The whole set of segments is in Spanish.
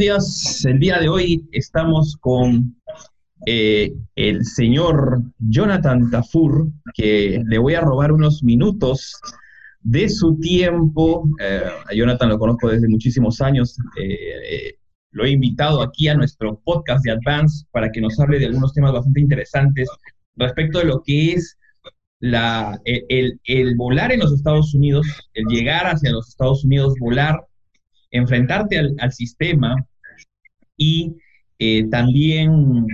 Días, el día de hoy estamos con eh, el señor Jonathan Tafur, que le voy a robar unos minutos de su tiempo. Eh, a Jonathan lo conozco desde muchísimos años. Eh, lo he invitado aquí a nuestro podcast de Advance para que nos hable de algunos temas bastante interesantes respecto de lo que es la, el volar en los Estados Unidos, el llegar hacia los Estados Unidos, volar enfrentarte al, sistema y eh, también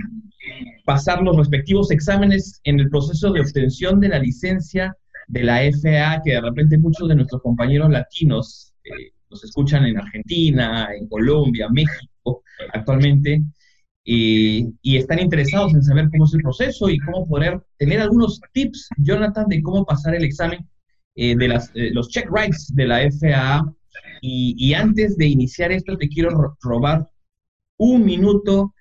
pasar los respectivos exámenes en el proceso de obtención de la licencia de la FAA, que de repente muchos de nuestros compañeros latinos eh, nos escuchan en Argentina, en Colombia, México actualmente, eh, y están interesados en saber cómo es el proceso y cómo poder tener algunos tips, Jonathan, de cómo pasar el examen de las, los check rights de la FAA y, antes de iniciar esto, te quiero robar un minuto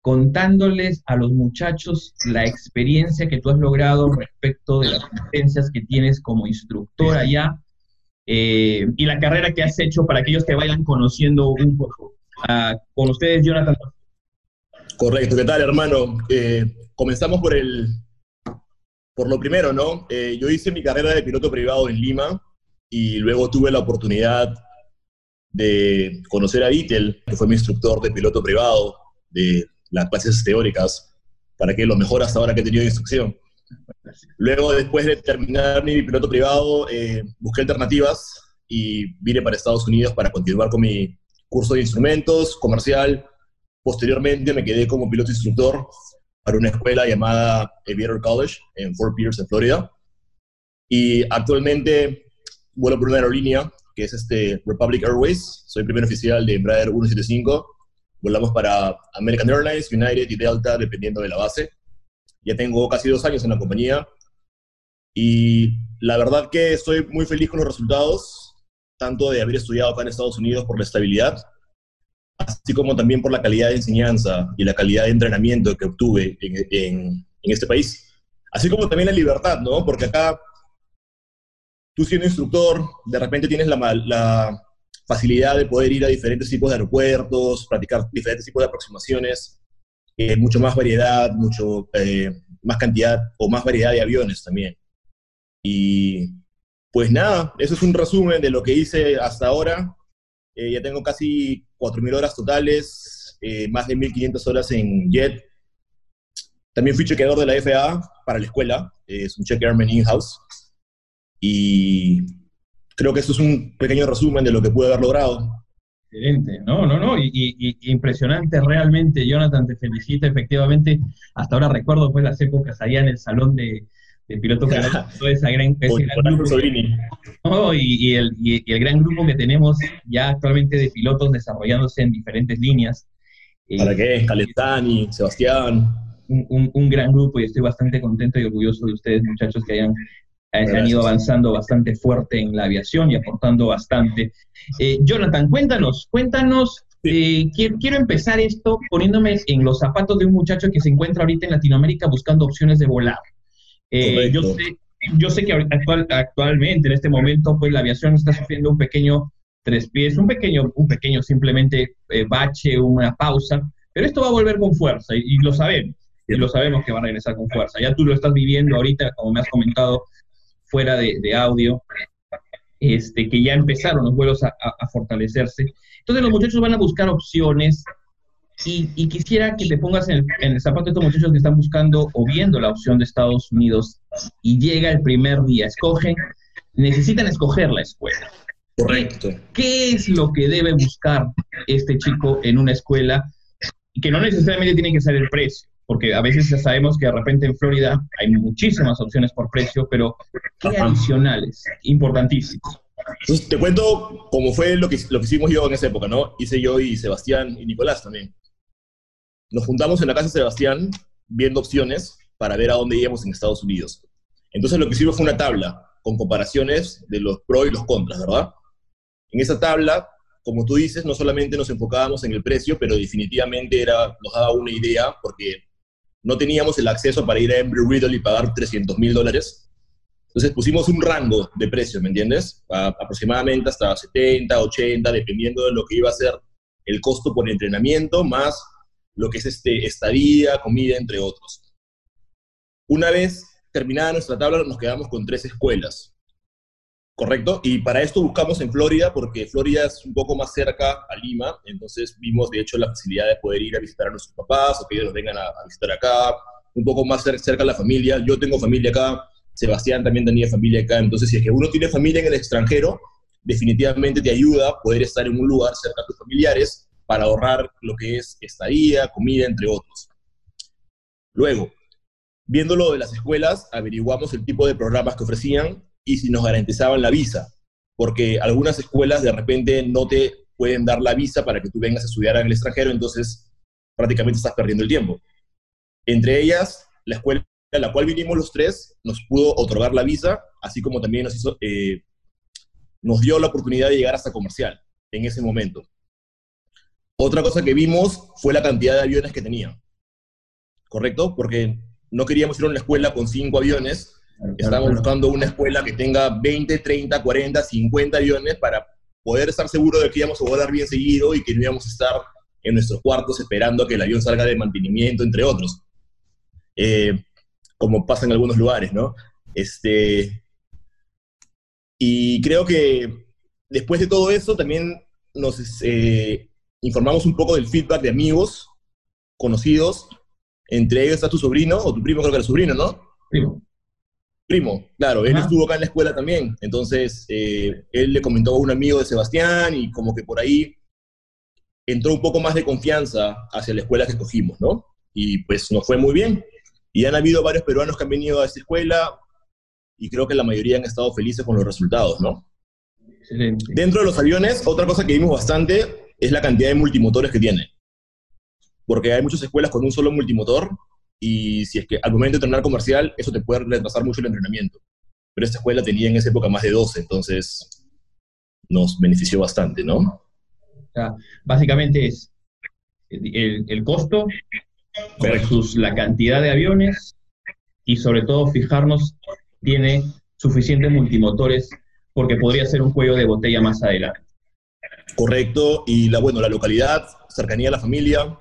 contándoles a los muchachos la experiencia que tú has logrado respecto de las competencias que tienes como instructor allá eh, y la carrera que has hecho para que ellos te vayan conociendo un poco. Ah, con ustedes, Jonathan. Correcto, ¿qué tal, hermano? Eh, comenzamos por el, por lo primero, ¿no? Eh, yo hice mi carrera de piloto privado en Lima y luego tuve la oportunidad de conocer a Vittel, que fue mi instructor de piloto privado de las clases teóricas, para que lo mejor hasta ahora que he tenido de instrucción. Luego, después de terminar mi piloto privado, eh, busqué alternativas y vine para Estados Unidos para continuar con mi curso de instrumentos comercial. Posteriormente me quedé como piloto instructor para una escuela llamada Aviator College en Fort Pierce, en Florida. Y actualmente vuelo por una aerolínea que es este Republic Airways. Soy primer oficial de Embraer 175. Volamos para American Airlines, United y Delta, dependiendo de la base. Ya tengo casi dos años en la compañía y la verdad que estoy muy feliz con los resultados, tanto de haber estudiado acá en Estados Unidos por la estabilidad, así como también por la calidad de enseñanza y la calidad de entrenamiento que obtuve en, en, en este país. Así como también la libertad, ¿no? Porque acá tú siendo instructor, de repente tienes la, facilidad de poder ir a diferentes tipos de aeropuertos, practicar diferentes tipos de aproximaciones, eh, mucho más variedad, mucho eh, más cantidad o más variedad de aviones también. Y pues nada, eso es un resumen de lo que hice hasta ahora. Eh, ya tengo casi 4.000 horas totales, más de 1.500 horas en JET. También fui chequeador de la FAA para la escuela, es un check airman in-house. Y creo que eso es un pequeño resumen de lo que pude haber logrado. Excelente, no, no, no, y, impresionante realmente, Jonathan, te felicito, efectivamente, hasta ahora recuerdo pues las épocas allá en el salón de, de pilotos toda esa gran, ese gran grupo, y, el, y, el, gran grupo que tenemos ya actualmente de pilotos desarrollándose en diferentes líneas. ¿Para eh, qué? Calestani, Sebastián. Un, un, un, gran grupo y estoy bastante contento y orgulloso de ustedes, muchachos, que hayan han ido avanzando bastante fuerte en la aviación y aportando bastante. Eh, Jonathan, cuéntanos, cuéntanos, eh, quiero, empezar esto poniéndome en los zapatos de un muchacho que se encuentra ahorita en Latinoamérica buscando opciones de volar. Eh, yo, sé, yo sé que actual, actualmente, en este momento, pues la aviación está sufriendo un pequeño tres pies, un pequeño, un pequeño simplemente bache, una pausa, pero esto va a volver con fuerza y, lo sabemos y lo sabemos que va a regresar con fuerza. Ya tú lo estás viviendo ahorita, como me has comentado, fuera de, audio, este, que ya empezaron los vuelos a, fortalecerse. Entonces los muchachos van a buscar opciones y, quisiera que te pongas en el, zapato de estos muchachos que están buscando o viendo la opción de Estados Unidos y llega el primer día, escogen, necesitan escoger la escuela. Correcto. ¿Qué es lo que debe buscar este chico en una escuela? Y que no necesariamente tiene que ser el precio porque a veces ya sabemos que de repente en Florida hay muchísimas opciones por precio, pero ¿qué adicionales? Importantísimos. Entonces, te cuento cómo fue lo que, lo que hicimos yo en esa época, ¿no? Hice yo y Sebastián y Nicolás también. Nos juntamos en la casa de Sebastián viendo opciones para ver a dónde íbamos en Estados Unidos. Entonces lo que hicimos fue una tabla con comparaciones de los pros y los contras, ¿verdad? En esa tabla como tú dices, no solamente nos enfocábamos en el precio, pero definitivamente era, nos daba una idea, porque no teníamos el acceso para ir a Embry Riddle y pagar 300 mil dólares. Entonces pusimos un rango de precios, ¿me entiendes? aproximadamente hasta 70, 80, dependiendo de lo que iba a ser el costo por entrenamiento más lo que es este, estadía, comida, entre otros. Una vez terminada nuestra tabla, nos quedamos con tres escuelas, ¿correcto? Y para esto buscamos en Florida, porque Florida es un poco más cerca a Lima, entonces vimos de hecho la facilidad de poder ir a visitar a nuestros papás o que ellos vengan a, visitar acá, un poco más cerca a la familia. Yo tengo familia acá, Sebastián también tenía familia acá, entonces si es que uno tiene familia en el extranjero, definitivamente te ayuda a poder estar en un lugar cerca a tus familiares para ahorrar lo que es estadía, comida, entre otros. Luego, viendo lo de las escuelas, averiguamos el tipo de programas que ofrecían y si nos garantizaban la visa, porque algunas escuelas de repente no te pueden dar la visa para que tú vengas a estudiar en el extranjero, entonces prácticamente estás perdiendo el tiempo. Entre ellas, la escuela a la cual vinimos los tres nos pudo otorgar la visa, así como también nos, hizo, eh, nos dio la oportunidad de llegar hasta comercial en ese momento. Otra cosa que vimos fue la cantidad de aviones que tenían. ¿Correcto? Porque no queríamos ir a una escuela con cinco aviones. Estábamos buscando una escuela que tenga 20, 30, 40, 50 aviones para poder estar seguro de que íbamos a volar bien seguido y que no íbamos a estar en nuestros cuartos esperando a que el avión salga de mantenimiento, entre otros. Eh, como pasa en algunos lugares, ¿no? Este, y creo que después de todo eso también nos eh, informamos un poco del feedback de amigos, conocidos, entre ellos está tu sobrino, o tu primo creo que era sobrino, ¿no? Primo. Primo, claro, él estuvo acá en la escuela también, entonces eh, él le comentó a un amigo de Sebastián y como que por ahí entró un poco más de confianza hacia la escuela que escogimos, ¿no? Y pues nos fue muy bien. Y han habido varios peruanos que han venido a esta escuela y creo que la mayoría han estado felices con los resultados, ¿no? Excelente. Dentro de los aviones, otra cosa que vimos bastante es la cantidad de multimotores que tiene. Porque hay muchas escuelas con un solo multimotor y si es que al momento de entrenar comercial, eso te puede retrasar mucho el entrenamiento. Pero esta escuela tenía en esa época más de 12, entonces nos benefició bastante, ¿no? O sea, básicamente es el, el costo versus la cantidad de aviones y sobre todo fijarnos, tiene suficientes multimotores porque podría ser un cuello de botella más adelante. Correcto, y la, bueno, la localidad, cercanía a la familia,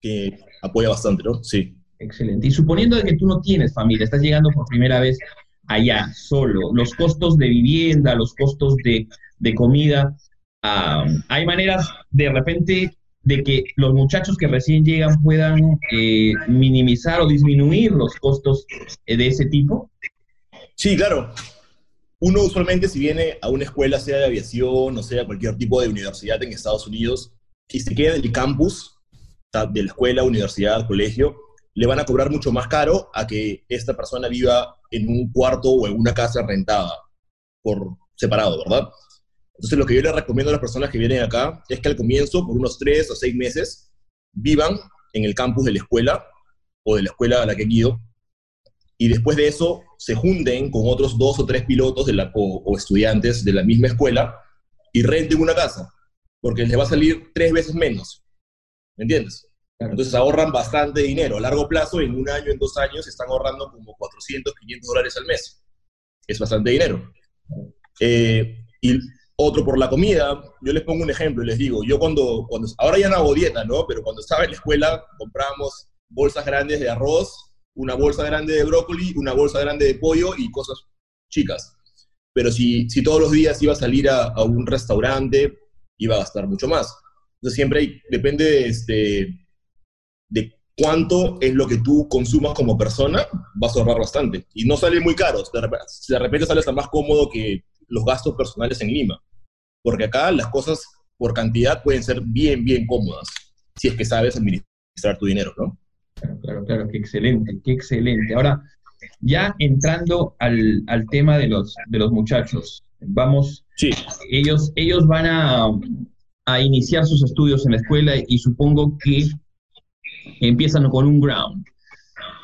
que apoya bastante, ¿no? Sí. Excelente. Y suponiendo de que tú no tienes familia, estás llegando por primera vez allá, solo, los costos de vivienda, los costos de, comida, hay maneras de repente de que los muchachos que recién llegan puedan eh, minimizar o disminuir los costos eh, de ese tipo? Sí, claro uno usualmente si viene a una escuela, sea de aviación o sea cualquier tipo de universidad en Estados Unidos, y se queda en el campus de la escuela, universidad, colegio, le van a cobrar mucho más caro a que esta persona viva en un cuarto o en una casa rentada por separado, ¿verdad? Entonces lo que yo le recomiendo a las personas que vienen acá es que al comienzo, por unos tres o seis meses, vivan en el campus de la escuela o de la escuela a la que han ido, y después de eso se junten con otros dos o tres pilotos de la, o, estudiantes de la misma escuela y renten una casa, porque les va a salir tres veces menos. ¿Me entiendes? Entonces ahorran bastante dinero. A largo plazo, en un año, en dos años, están ahorrando como 400, 500 dólares al mes. Es bastante dinero. Eh, y otro por la comida, yo les pongo un ejemplo y les digo, yo cuando, cuando, ahora ya no hago dieta, ¿no? Pero cuando estaba en la escuela comprábamos bolsas grandes de arroz una bolsa grande de brócoli, una bolsa grande de pollo y cosas chicas. Pero si, si todos los días iba a salir a, un restaurante, iba a gastar mucho más. Entonces siempre depende de, este, cuánto es lo que tú consumas como persona, vas a ahorrar bastante. Y no sale muy caro, de repente, sale hasta más cómodo que los gastos personales en Lima. Porque acá las cosas por cantidad pueden ser bien, bien cómodas, si es que sabes administrar tu dinero, ¿no? Claro, claro, claro, qué excelente, qué excelente. Ahora, ya entrando al, tema de los, de los muchachos, vamos, sí. ellos, ellos van a, a iniciar sus estudios en la escuela y supongo que empiezan con un ground.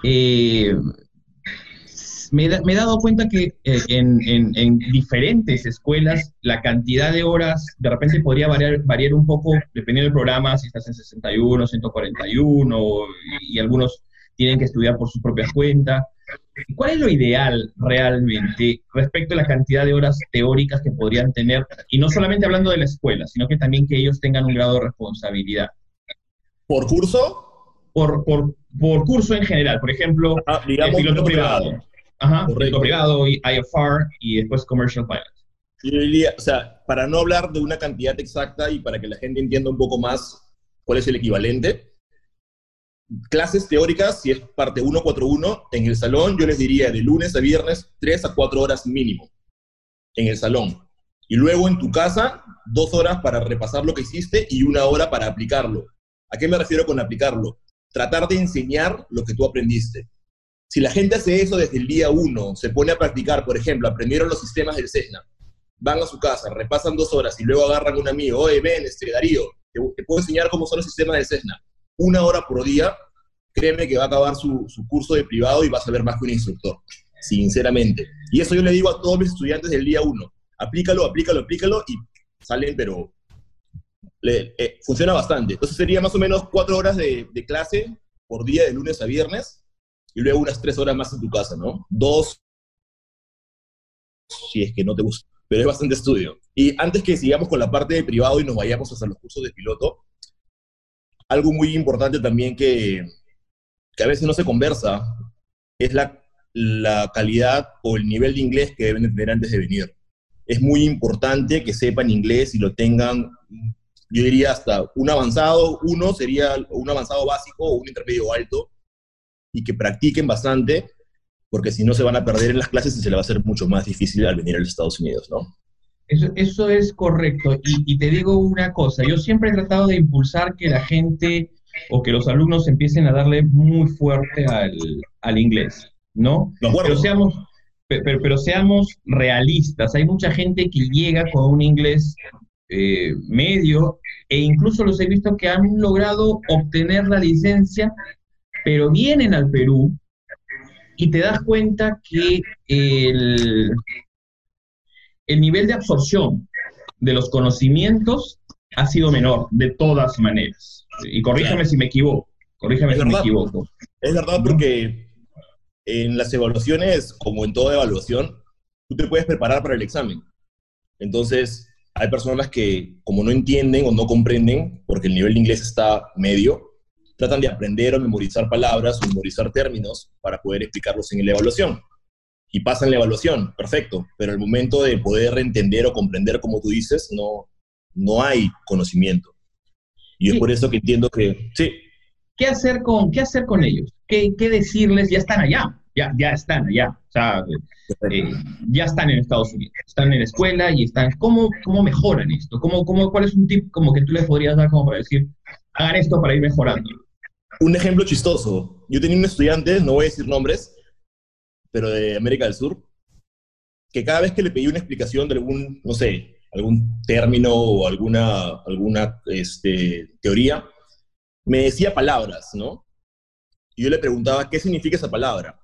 Eh, me, he dado cuenta que eh, en, diferentes escuelas la cantidad de horas de repente podría variar, variar un poco dependiendo del programa, si estás en 61, 141 y, algunos tienen que estudiar por su propia cuenta. ¿cuál es lo ideal realmente respecto a la cantidad de horas teóricas que podrían tener? Y no solamente hablando de la escuela, sino que también que ellos tengan un grado de responsabilidad. ¿Por curso? Por, por, por curso en general. Por ejemplo, Ah, digamos, el piloto privado. privado. Ajá, piloto privado, IFR y después Commercial Pilot. Yo diría, o sea, para no hablar de una cantidad exacta y para que la gente entienda un poco más cuál es el equivalente, clases teóricas, si es parte 141, en el salón yo les diría de lunes a viernes 3 a 4 horas mínimo en el salón. Y luego en tu casa, dos horas para repasar lo que hiciste y una hora para aplicarlo. ¿A qué me refiero con aplicarlo? Tratar de enseñar lo que tú aprendiste. Si la gente hace eso desde el día uno, se pone a practicar, por ejemplo, aprendieron los sistemas del Cessna, van a su casa, repasan dos horas y luego agarran a un amigo, oye, ven, este, Darío, te, puedo enseñar cómo son los sistemas del Cessna. Una hora por día, créeme que va a acabar su, su curso de privado y vas a ver más que un instructor, sinceramente. Y eso yo le digo a todos mis estudiantes del día uno, aplícalo, aplícalo, aplícalo y salen, pero le- eh, funciona bastante. Entonces sería más o menos cuatro horas de, de clase por día de lunes a viernes y luego unas tres horas más en tu casa, ¿no? Dos, si es que no te gusta, pero es bastante estudio. Y antes que sigamos con la parte de privado y nos vayamos hasta los cursos de piloto, algo muy importante también que, que a veces no se conversa es la, la calidad o el nivel de inglés que deben de tener antes de venir. Es muy importante que sepan inglés y lo tengan, yo diría hasta un avanzado, uno sería un avanzado básico o un intermedio alto, y que practiquen bastante, porque si no se van a perder en las clases y se le va a hacer mucho más difícil al venir a los Estados Unidos, ¿no? Eso, eso es correcto. Y, y te digo una cosa, yo siempre he tratado de impulsar que la gente o que los alumnos empiecen a darle muy fuerte al, al inglés, ¿no? Pero seamos, pe- pero, pero seamos realistas. Hay mucha gente que llega con un inglés eh, medio e incluso los he visto que han logrado obtener la licencia, pero vienen al Perú y te das cuenta que el, el nivel de absorción de los conocimientos ha sido menor, de todas maneras. Y corrígeme Claro. si me equivoco, corrígeme Es si me equivoco. Es verdad porque en las evaluaciones, como en toda evaluación, tú te puedes preparar para el examen. Entonces, hay personas que, como no entienden o no comprenden, porque el nivel de inglés está medio, tratan de aprender o memorizar palabras o memorizar términos para poder explicarlos en la evaluación. Y pasan la evaluación, perfecto, pero el momento de poder entender o comprender, como tú dices, no, no hay conocimiento. Y es Sí. por eso que entiendo que, sí, ¿Qué hacer con, qué hacer con ellos? ¿Qué, qué decirles? Ya están allá, ya, ya están allá. O sea, eh, ya están en Estados Unidos, están en la escuela y están. ¿Cómo, cómo mejoran esto? ¿Cómo, cómo, ¿Cuál es un tip como que tú les podrías dar como para decir, hagan esto para ir mejorando? Un ejemplo chistoso. Yo tenía un estudiante, no voy a decir nombres, pero de América del Sur, que cada vez que le pedí una explicación de algún, no sé, algún término o alguna, alguna este, teoría, me decía palabras, ¿no? Y yo le preguntaba qué significa esa palabra.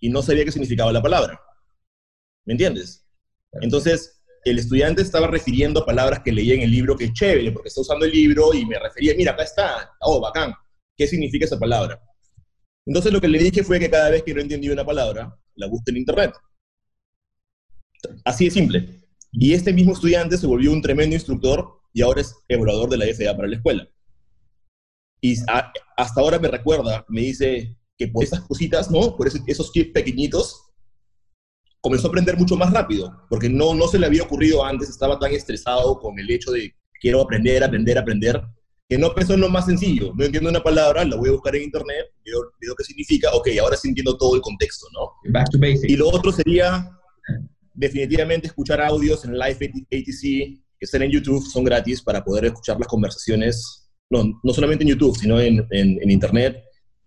Y no sabía qué significaba la palabra. ¿Me entiendes? Entonces, el estudiante estaba refiriendo a palabras que leía en el libro, que es chévere, porque está usando el libro y me refería, mira, acá está, oh, bacán, ¿qué significa esa palabra? Entonces lo que le dije fue que cada vez que no entendía una palabra, la busque en internet. Así de simple. Y este mismo estudiante se volvió un tremendo instructor y ahora es evaluador de la FDA para la escuela. Y hasta ahora me recuerda, me dice que por esas cositas, ¿no? Por esos tips pequeñitos, comenzó a aprender mucho más rápido, porque no, no se le había ocurrido antes, estaba tan estresado con el hecho de quiero aprender, aprender, aprender, que no pensó en lo más sencillo. No entiendo una palabra, la voy a buscar en internet, veo, veo qué significa, ok, ahora sí entiendo todo el contexto, ¿no? Back to basics. Y lo otro sería definitivamente escuchar audios en Live ATC que están en YouTube, son gratis para poder escuchar las conversaciones, no, no solamente en YouTube, sino en, en- en Internet,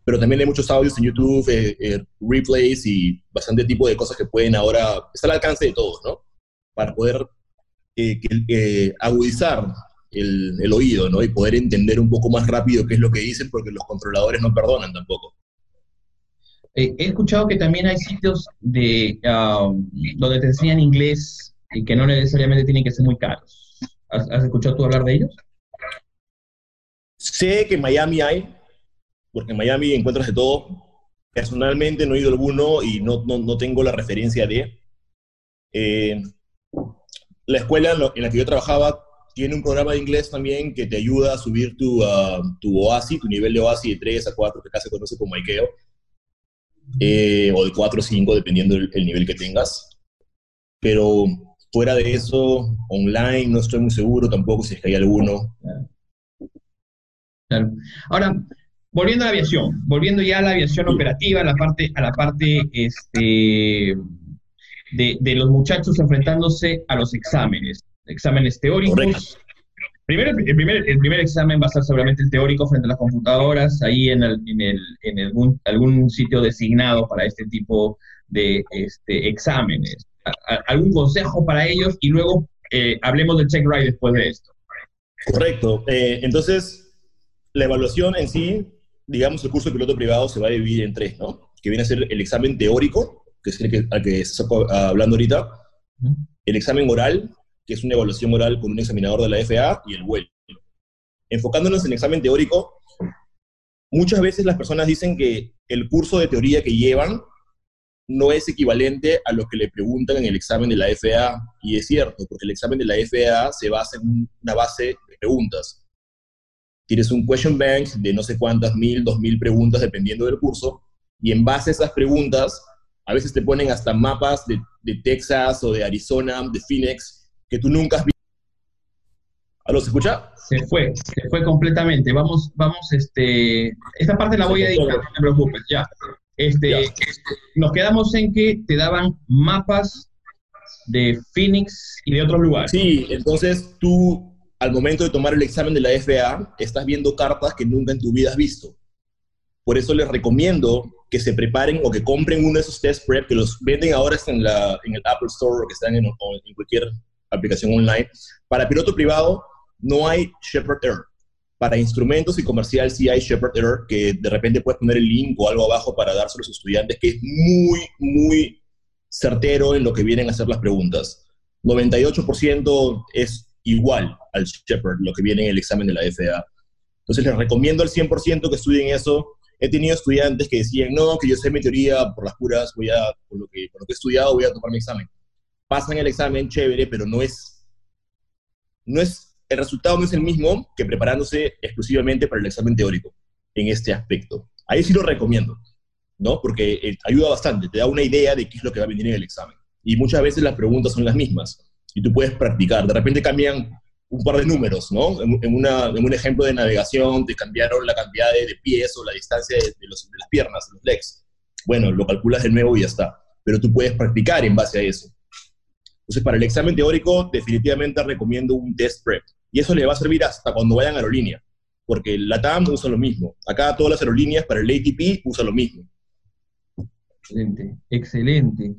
pero también hay muchos audios en YouTube, eh, eh, replays y bastante tipo de cosas que pueden ahora, está al alcance de todos, ¿no? Para poder eh, que- eh, agudizar el, el oído, ¿no? Y poder entender un poco más rápido qué es lo que dicen, porque los controladores no perdonan tampoco. Eh, he escuchado que también hay sitios de, ah, donde te enseñan inglés y que no necesariamente tienen que ser muy caros. ¿Has, has escuchado tú hablar de ellos? Sé que en Miami hay, porque en Miami encuentras de todo, personalmente no he ido alguno y no, no, no tengo la referencia de. Eh, la escuela en, la que yo trabajaba tiene un programa de inglés también que te ayuda a subir tu, uh, tu OASI, tu nivel de OASI de 3 a 4, que acá se conoce como IKEO, eh, o de 4 o 5, dependiendo del nivel que tengas. Pero fuera de eso, online, no estoy muy seguro tampoco si es que hay alguno. Claro. Ahora, volviendo a la aviación, volviendo ya a la aviación operativa, a la parte, a la parte este, de, los muchachos enfrentándose a los exámenes, exámenes teóricos. Primero, el, primer, el primer examen va a ser seguramente el teórico frente a las computadoras, ahí en, el, en, el, en algún, algún sitio designado para este tipo de este, exámenes. ¿Algún consejo para ellos? Y luego eh, hablemos del check ride después de esto. Correcto. Eh, entonces, la evaluación en sí, digamos, el curso de piloto privado se va a dividir en tres, ¿no? Que viene a ser el examen teórico, que es el que, al que estás hablando ahorita, el examen oral, que es una evaluación oral con un examinador de la FAA, y el vuelo. Enfocándonos en el examen teórico, muchas veces las personas dicen que el curso de teoría que llevan no es equivalente a lo que le preguntan en el examen de la FAA, y es cierto, porque el examen de la FAA se basa en una base de preguntas. Tienes un question bank de no sé cuántas mil, dos mil preguntas, dependiendo del curso, y en base a esas preguntas a veces te ponen hasta mapas de, Texas o de Arizona, de Phoenix, que tú nunca has visto. ¿Aló, se escucha? Se fue, se fue completamente. Vamos, vamos, este, esta parte la voy a editar, no te preocupes, ya. Este, Nos quedamos en que te daban mapas de Phoenix y de otros lugares. Sí, entonces tú, al momento de tomar el examen de la FAA, estás viendo cartas que nunca en tu vida has visto. Por eso les recomiendo que se preparen o que compren uno de esos test prep que los venden ahora en, el Apple Store o que están en, cualquier aplicación online. Para piloto privado no hay Shepard Error. Para instrumentos y comercial sí hay Shepard Error, que de repente puedes poner el link o algo abajo para darse a los estudiantes, que es muy, muy certero en lo que vienen a hacer las preguntas. 98% es igual al Shepard, lo que viene en el examen de la FAA. Entonces les recomiendo al 100% que estudien eso he tenido estudiantes que decían, no, que yo sé mi teoría por las puras, voy a, por lo que, por lo que he estudiado, voy a tomar mi examen. Pasan el examen, chévere, pero no es, no es, el resultado no es el mismo que preparándose exclusivamente para el examen teórico en este aspecto. Ahí sí lo recomiendo, ¿no? Porque eh, ayuda bastante, te da una idea de qué es lo que va a venir en el examen. Y muchas veces las preguntas son las mismas y tú puedes practicar. De repente cambian un par de números, ¿no? En, un ejemplo de navegación te cambiaron la cantidad de, pies o la distancia de, las piernas, de los legs. Bueno, lo calculas de nuevo y ya está. Pero tú puedes practicar en base a eso. Entonces, para el examen teórico, definitivamente recomiendo un test prep. Y eso le va a servir hasta cuando vayan a aerolínea. Porque la TAM usa lo mismo. Acá todas las aerolíneas para el ATP usan lo mismo. Excelente, excelente.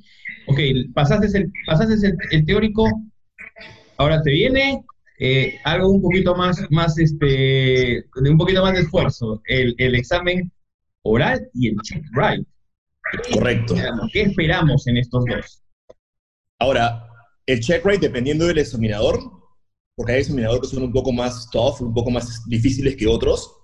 Ok, pasaste el, pasaste el teórico, ahora te viene eh, algo un poquito más, más este, de un poquito más de esfuerzo, el, el examen oral y el check right. Correcto. ¿Qué esperamos en estos dos? Ahora, el check right, dependiendo del examinador, porque hay examinadores que son un poco más tough, un poco más difíciles que otros,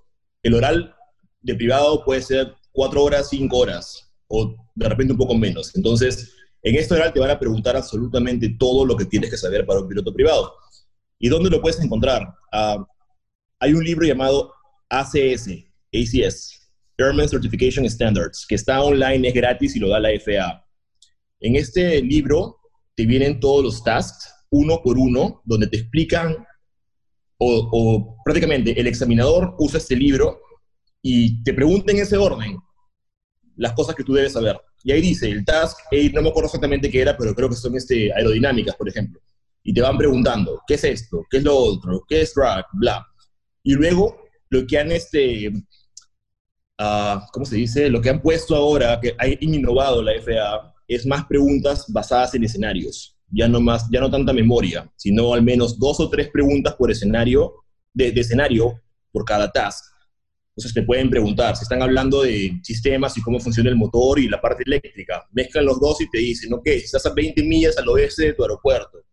el oral de privado puede ser cuatro horas, cinco horas, o de repente un poco menos. Entonces, en este oral te van a preguntar absolutamente todo lo que tienes que saber para un piloto privado. ¿Y dónde lo puedes encontrar? Ah, hay un libro llamado ACS, ACS, Airman Certification Standards, que está online, es gratis y lo da la FAA. En este libro te vienen todos los tasks, uno por uno, donde te explican, o, o prácticamente el examinador usa este libro y te pregunta en ese orden las cosas que tú debes saber. Y ahí dice, el task, no me acuerdo exactamente qué era, pero creo que son este, aerodinámicas, por ejemplo y te van preguntando, ¿qué es esto? ¿Qué es lo otro? ¿Qué es drag? Bla. Y luego, lo que han, este, uh, ¿cómo se dice? Lo que han puesto ahora, que ha innovado la FAA, es más preguntas basadas en escenarios. Ya no, más, ya no tanta memoria, sino al menos dos o tres preguntas por escenario, de, de escenario por cada task. Entonces te pueden preguntar, si están hablando de sistemas y cómo funciona el motor y la parte eléctrica, mezclan los dos y te dicen, ok, estás a 20 millas al oeste de tu aeropuerto,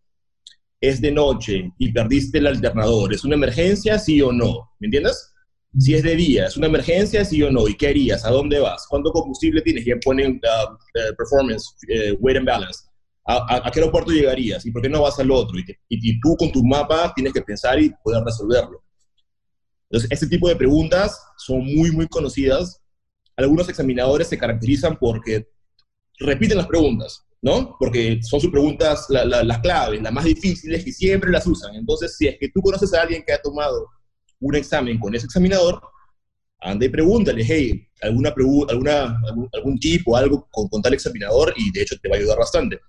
es de noche y perdiste el alternador, ¿es una emergencia, sí o no? ¿Me entiendes? Si es de día, es una emergencia, sí o no, ¿y qué harías? ¿A dónde vas? ¿Cuánto combustible tienes? Ya ponen uh, uh, performance, uh, weight and balance. ¿A, qué aeropuerto llegarías? ¿Y por qué no vas al otro? Y, y, tú con tu mapa tienes que pensar y poder resolverlo. Entonces, este tipo de preguntas son muy, muy conocidas. Algunos examinadores se caracterizan porque repiten las preguntas, ¿no? Porque son sus preguntas las claves, las más difíciles, que siempre las usan. Entonces, si es que tú conoces a alguien que ha tomado un examen con ese examinador, anda y pregúntale, hey, alguna, alguna algún, algún tip o algo con, con, tal examinador y de hecho te va a ayudar bastante.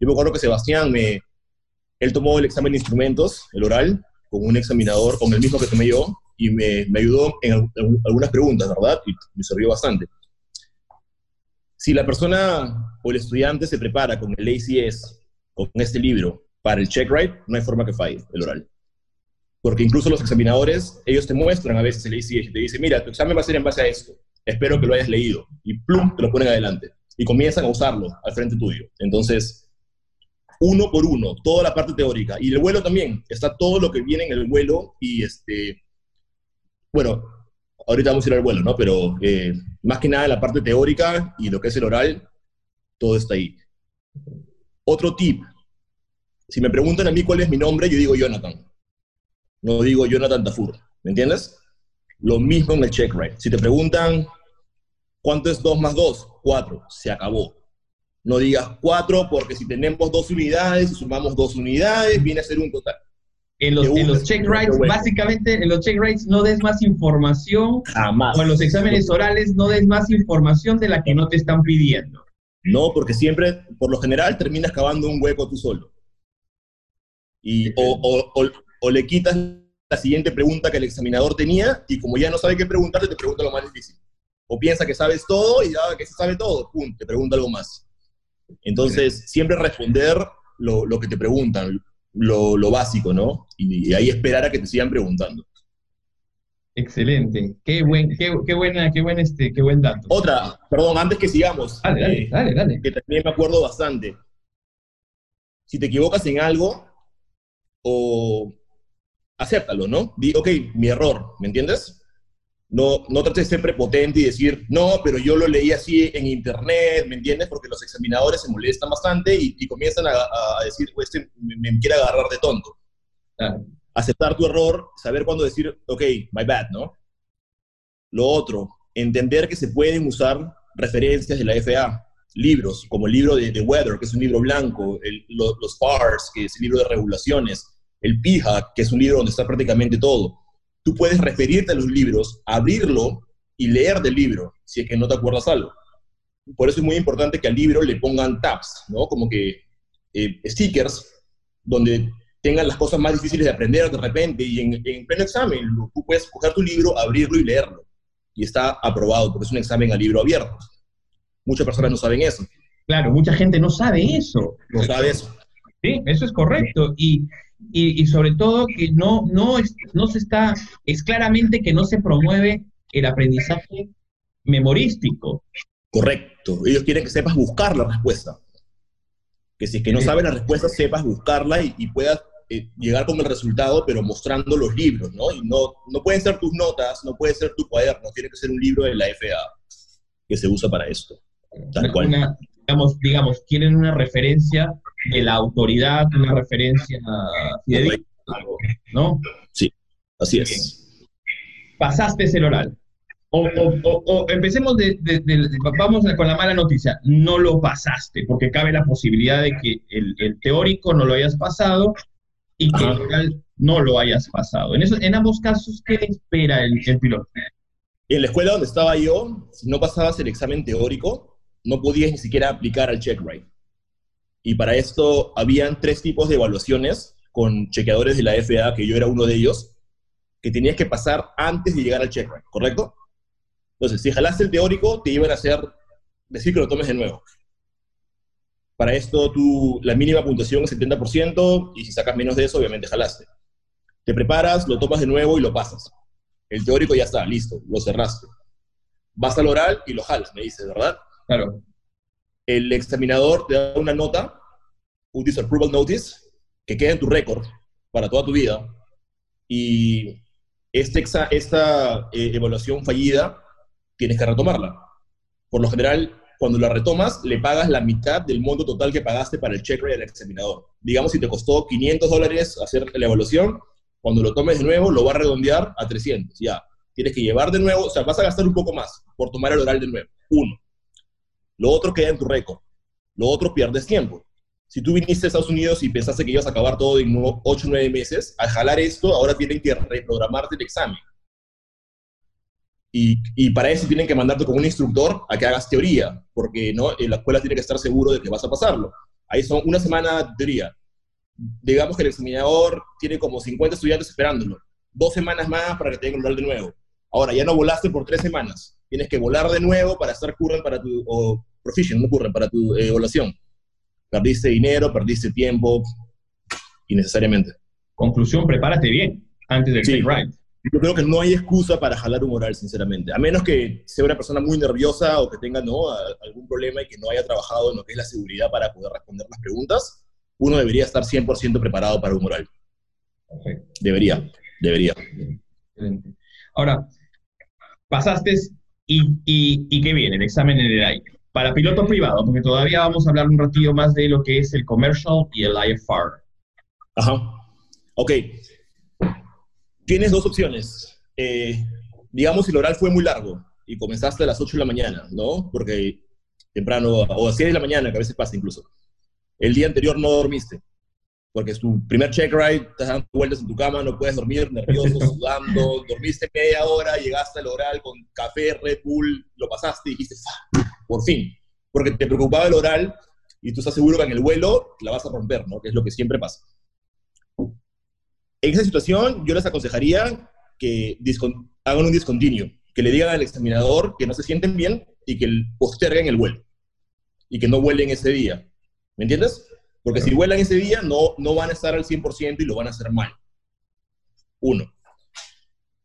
Yo me acuerdo que Sebastián, me, él tomó el examen de instrumentos, el oral, con un examinador, con el mismo que tomé yo, y me, me ayudó en, algunas preguntas, ¿verdad? Y me sirvió bastante. Si la persona o el estudiante se prepara con el ACS, con este libro, para el check right, no hay forma que falle el oral. Porque incluso los examinadores, ellos te muestran a veces el ACS y te dicen, mira, tu examen va a ser en base a esto, espero que lo hayas leído. Y plum, te lo ponen adelante. Y comienzan a usarlo al frente tuyo. Entonces, uno por uno, toda la parte teórica. Y el vuelo también, está todo lo que viene en el vuelo y este, bueno, ahorita vamos a ir al vuelo, ¿no? Pero eh, más que nada la parte teórica y lo que es el oral, todo está ahí. Otro tip, si me preguntan a mí cuál es mi nombre, yo digo Jonathan. No digo Jonathan Tafur, ¿me entiendes? Lo mismo en el check right. Si te preguntan cuánto es 2 más 2, 4, se acabó. No digas 4 porque si tenemos dos unidades sumamos dos unidades, viene a ser un total. En los, en los check writes, básicamente en los check writes no des más información. Jamás. O en los exámenes orales no des más información de la que no te están pidiendo. No, porque siempre, por lo general, terminas cavando un hueco tú solo. Y, o, o, o, le quitas la siguiente pregunta que el examinador tenía y como ya no sabe qué preguntarte, te pregunta lo más difícil. O piensa que sabes todo y ya que se sabe todo, pum, te pregunta algo más. Entonces, siempre responder lo, lo, que te preguntan lo, básico, ¿no? Y, ahí esperar a que te sigan preguntando. Excelente. Qué buen, qué, qué, buena, qué buen este, qué buen dato. Otra, perdón, antes que sigamos. Dale, dale, eh, dale, dale. Que también me acuerdo bastante. Si te equivocas en algo, o acéptalo, ¿no? Di, ok, mi error, ¿me entiendes? No, no trates de ser prepotente y decir, no, pero yo lo leí así en internet, ¿me entiendes? Porque los examinadores se molestan bastante y, comienzan a, decir, pues este me, quiere agarrar de tonto. Aceptar tu error, saber cuándo decir, ok, my bad, ¿no? Lo otro, entender que se pueden usar referencias de la FA, libros, como el libro de, Weather, que es un libro blanco, los FARS, que es el libro de regulaciones, el PIHA, que es un libro donde está prácticamente todo tú puedes referirte a los libros, abrirlo y leer del libro, si es que no te acuerdas algo. Por eso es muy importante que al libro le pongan tabs, ¿no? Como que eh, stickers donde tengan las cosas más difíciles de aprender de repente y en, en pleno examen tú puedes coger tu libro, abrirlo y leerlo. Y está aprobado porque es un examen a libro abierto. Muchas personas no saben eso. Claro, mucha gente no sabe eso. No sabe eso. Sí, eso es correcto. Y y, sobre todo que no, no, es, no se está, es claramente que no se promueve el aprendizaje memorístico. Correcto. Ellos quieren que sepas buscar la respuesta. Que si es que no sabes la respuesta, sepas buscarla y, puedas eh, llegar con el resultado, pero mostrando los libros, ¿no? Y no, no pueden ser tus notas, no puede ser tu cuaderno, tiene que ser un libro de la FA que se usa para esto. Tal cual. digamos, digamos, quieren una referencia de la autoridad, una referencia ¿no? Sí, así es. Pasaste el oral. O, empecemos de, vamos con la mala noticia, no lo pasaste, porque cabe la posibilidad de que el, teórico no lo hayas pasado y que el oral no lo hayas pasado. En, eso, en ambos casos, ¿qué espera el, el piloto? En la escuela donde estaba yo, si no pasabas el examen teórico, no podías ni siquiera aplicar al check right. Y para esto habían tres tipos de evaluaciones con chequeadores de la FA, que yo era uno de ellos, que tenías que pasar antes de llegar al check right, ¿correcto? Entonces, si jalaste el teórico, te iban a hacer decir que lo tomes de nuevo. Para esto, tú, la mínima puntuación es 70%, y si sacas menos de eso, obviamente jalaste. Te preparas, lo tomas de nuevo y lo pasas. El teórico ya está, listo, lo cerraste. Vas al oral y lo jalas, me dices, ¿verdad? Claro el examinador te da una nota, un disapproval notice, que queda en tu récord para toda tu vida. Y este esta eh, evaluación fallida tienes que retomarla. Por lo general, cuando la retomas, le pagas la mitad del monto total que pagaste para el check rate del examinador. Digamos, si te costó 500 dólares hacer la evaluación, cuando lo tomes de nuevo, lo va a redondear a 300. Ya, tienes que llevar de nuevo, o sea, vas a gastar un poco más por tomar el oral de nuevo. Uno. Lo otro queda en tu récord. Lo otro pierdes tiempo. Si tú viniste a Estados Unidos y pensaste que ibas a acabar todo en 8 o 9 meses, al jalar esto, ahora tienen que reprogramarte el examen. Y, para eso tienen que mandarte con un instructor a que hagas teoría, porque ¿no? la escuela tiene que estar seguro de que vas a pasarlo. Ahí son una semana de teoría. Digamos que el examinador tiene como 50 estudiantes esperándolo. Dos semanas más para que tengan que volar de nuevo. Ahora, ya no volaste por tres semanas. Tienes que volar de nuevo para estar current para tu, o proficient, no current, para tu eh, evaluación. Perdiste dinero, perdiste tiempo, innecesariamente. Conclusión, prepárate bien antes del sí. ride. Yo creo que no hay excusa para jalar un oral, sinceramente. A menos que sea una persona muy nerviosa o que tenga ¿no? algún problema y que no haya trabajado en lo que es la seguridad para poder responder las preguntas, uno debería estar 100% preparado para un oral. Perfecto. Debería, debería. Excelente. Ahora, pasaste y, y, y ¿qué viene? El examen en el aire. Para piloto privado, porque todavía vamos a hablar un ratillo más de lo que es el commercial y el IFR. Ajá. Ok. Tienes dos opciones. Eh, digamos, si el oral fue muy largo y comenzaste a las 8 de la mañana, ¿no? Porque temprano, o a 6 de la mañana, que a veces pasa incluso. El día anterior no dormiste, porque es tu primer check ride, estás dando vueltas en tu cama, no puedes dormir, nervioso, sudando, dormiste media hora, llegaste al oral con café, Red Bull, lo pasaste y dijiste, por fin, porque te preocupaba el oral y tú estás seguro que en el vuelo la vas a romper, ¿no? Que es lo que siempre pasa. En esa situación, yo les aconsejaría que hagan un discontinuo, que le digan al examinador que no se sienten bien y que posterguen el vuelo y que no vuelen ese día. ¿Me entiendes? Porque si vuelan ese día, no, no van a estar al 100% y lo van a hacer mal. Uno.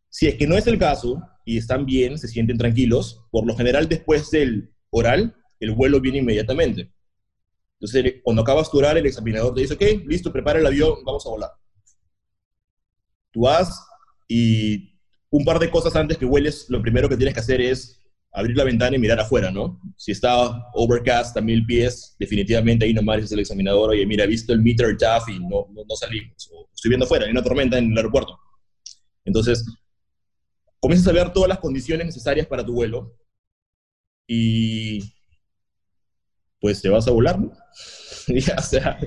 Si es que no es el caso y están bien, se sienten tranquilos, por lo general después del oral, el vuelo viene inmediatamente. Entonces, cuando acabas tu oral, el examinador te dice, ok, listo, prepara el avión, vamos a volar. Tú vas y un par de cosas antes que hueles, lo primero que tienes que hacer es abrir la ventana y mirar afuera, ¿no? Si está overcast a mil pies, definitivamente ahí nomás es el examinador, oye, mira, he visto el meter chaff y no, no, salimos. O estoy viendo afuera, hay una tormenta en el aeropuerto. Entonces, comienzas a ver todas las condiciones necesarias para tu vuelo y pues te vas a volar, ¿no? o sea,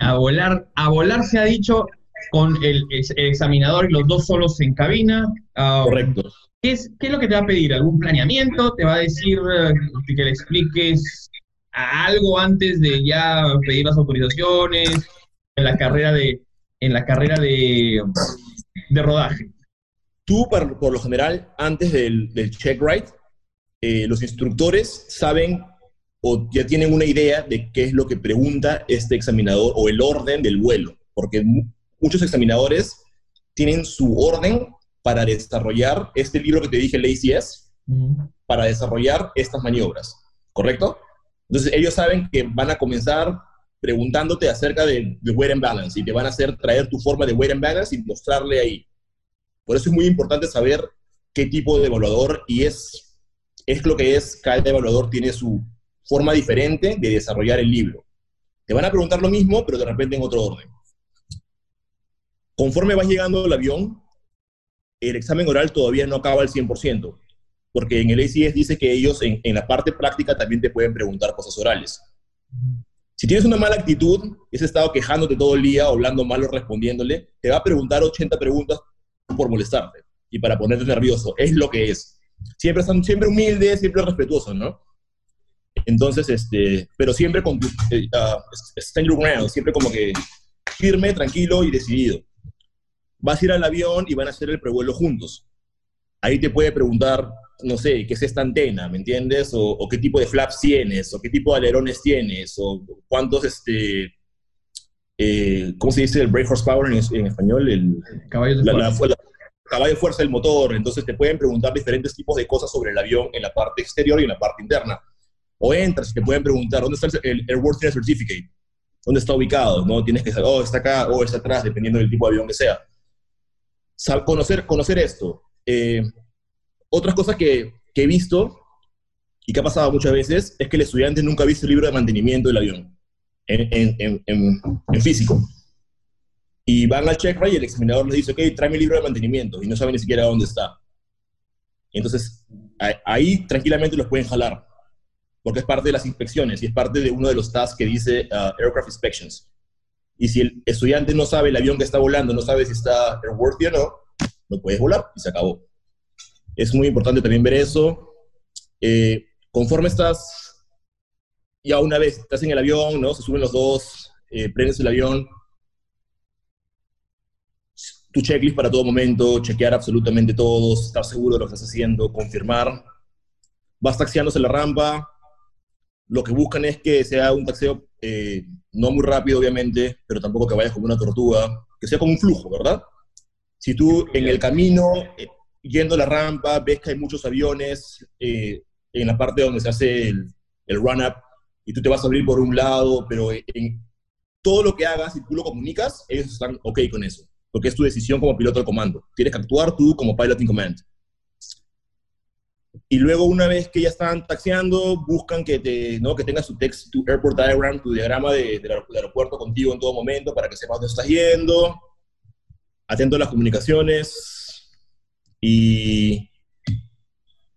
a volar, a volar se ha dicho con el, examinador y los dos solos en cabina. Ah, Correcto. ¿qué es, ¿Qué es lo que te va a pedir? ¿Algún planeamiento? ¿Te va a decir eh, que le expliques algo antes de ya pedir las autorizaciones en la carrera de, en la carrera de, de rodaje? Tú, por, por, lo general, antes del, del check ride, eh, los instructores saben o ya tienen una idea de qué es lo que pregunta este examinador o el orden del vuelo, porque muchos examinadores tienen su orden para desarrollar este libro que te dije, el ACS, para desarrollar estas maniobras, ¿correcto? Entonces ellos saben que van a comenzar preguntándote acerca del de weight and balance y te van a hacer traer tu forma de weight and balance y mostrarle ahí. Por eso es muy importante saber qué tipo de evaluador y es, es lo que es, cada evaluador tiene su forma diferente de desarrollar el libro. Te van a preguntar lo mismo, pero de repente en otro orden. Conforme vas llegando al avión, el examen oral todavía no acaba al 100%, porque en el ACS dice que ellos en, la parte práctica también te pueden preguntar cosas orales. Si tienes una mala actitud, has estado quejándote todo el día, hablando mal o respondiéndole, te va a preguntar 80 preguntas por molestarte y para ponerte nervioso. Es lo que es. Siempre, siempre humilde, siempre respetuoso, ¿no? Entonces, este, pero siempre con tu eh, uh, stand your ground, siempre como que firme, tranquilo y decidido vas a ir al avión y van a hacer el prevuelo juntos. Ahí te puede preguntar, no sé, qué es esta antena, ¿me entiendes? O, qué tipo de flaps tienes, o qué tipo de alerones tienes, o cuántos, este, eh, ¿cómo se dice el brake horsepower en, en español? El caballo de fuerza. Caballo de fuerza del motor. Entonces te pueden preguntar diferentes tipos de cosas sobre el avión en la parte exterior y en la parte interna. O entras y te pueden preguntar, ¿dónde está el, Airworthiness Certificate? ¿Dónde está ubicado? ¿No? Tienes que saber, oh, está acá o está atrás, dependiendo del tipo de avión que sea conocer, conocer esto. Eh, otras cosas que, que, he visto y que ha pasado muchas veces es que el estudiante nunca ha visto el libro de mantenimiento del avión en, en, en, en físico. Y van al check y el examinador les dice, ok, tráeme el libro de mantenimiento y no saben ni siquiera dónde está. Entonces, ahí tranquilamente los pueden jalar, porque es parte de las inspecciones y es parte de uno de los tasks que dice uh, Aircraft Inspections. Y si el estudiante no sabe el avión que está volando, no sabe si está airworthy o no, no puedes volar y se acabó. Es muy importante también ver eso. Eh, conforme estás, ya una vez estás en el avión, ¿no? Se suben los dos, eh, prendes el avión, tu checklist para todo momento, chequear absolutamente todo, estar seguro de lo que estás haciendo, confirmar. Vas taxiándose la rampa. Lo que buscan es que sea un taxeo eh, no muy rápido, obviamente, pero tampoco que vayas como una tortuga, que sea como un flujo, ¿verdad? Si tú en el camino, eh, yendo la rampa, ves que hay muchos aviones eh, en la parte donde se hace el, el run-up y tú te vas a abrir por un lado, pero en todo lo que hagas y tú lo comunicas, ellos están ok con eso porque es tu decisión como piloto de comando. Tienes que actuar tú como pilot in command. Y luego, una vez que ya están taxiando, buscan que, te, ¿no? que tengas tu text, tu airport diagram, tu diagrama de, del aeropuerto contigo en todo momento para que sepas dónde estás yendo. Atento a las comunicaciones. Y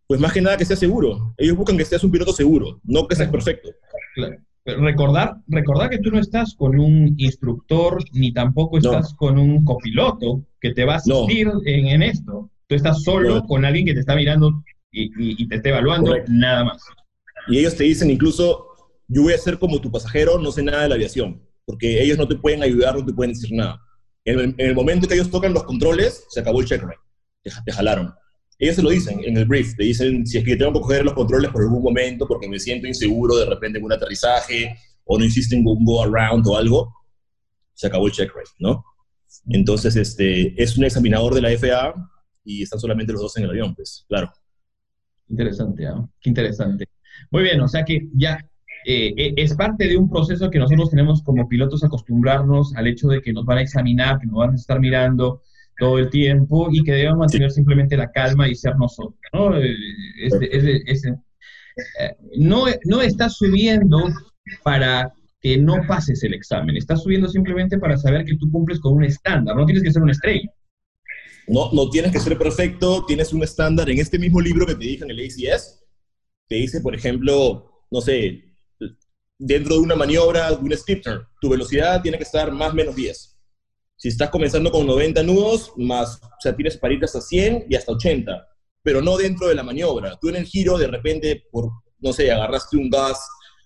pues más que nada que seas seguro. Ellos buscan que seas un piloto seguro, no que seas perfecto. Claro recordar, recordar que tú no estás con un instructor ni tampoco estás con un copiloto que te va a asistir en, esto. Tú estás solo con alguien que te está mirando y, te está evaluando, nada más. Y ellos te dicen incluso, yo voy a ser como tu pasajero, no sé nada de la aviación, porque ellos no te pueden ayudar, no te pueden decir nada. En el, momento que ellos tocan los controles, se acabó el check te, te jalaron. Ellos se lo dicen en el brief, te dicen si es que tengo que coger los controles por algún momento porque me siento inseguro de repente en un aterrizaje o no hiciste un go around o algo, se acabó el check rate, ¿no? Entonces, este, es un examinador de la FAA y están solamente los dos en el avión, pues, claro. Interesante, ¿ah? qué interesante. Muy bien, o sea que ya eh, eh, es parte de un proceso que nosotros tenemos como pilotos acostumbrarnos al hecho de que nos van a examinar, que nos van a estar mirando, todo el tiempo y que debemos mantener simplemente la calma y ser nosotros. ¿no? Eh, eh, no, no estás subiendo para que no pases el examen, estás subiendo simplemente para saber que tú cumples con un estándar, no tienes que ser una estrella. No, no tienes que ser perfecto, tienes un estándar. En este mismo libro que te dije en el ACS, te dice, por ejemplo, no sé, dentro de una maniobra, de un steep tu velocidad tiene que estar más o menos 10 si estás comenzando con 90 nudos, más, o sea, tienes para ir hasta 100 y hasta 80, pero no dentro de la maniobra. Tú en el giro, de repente, por, no sé, agarraste un gas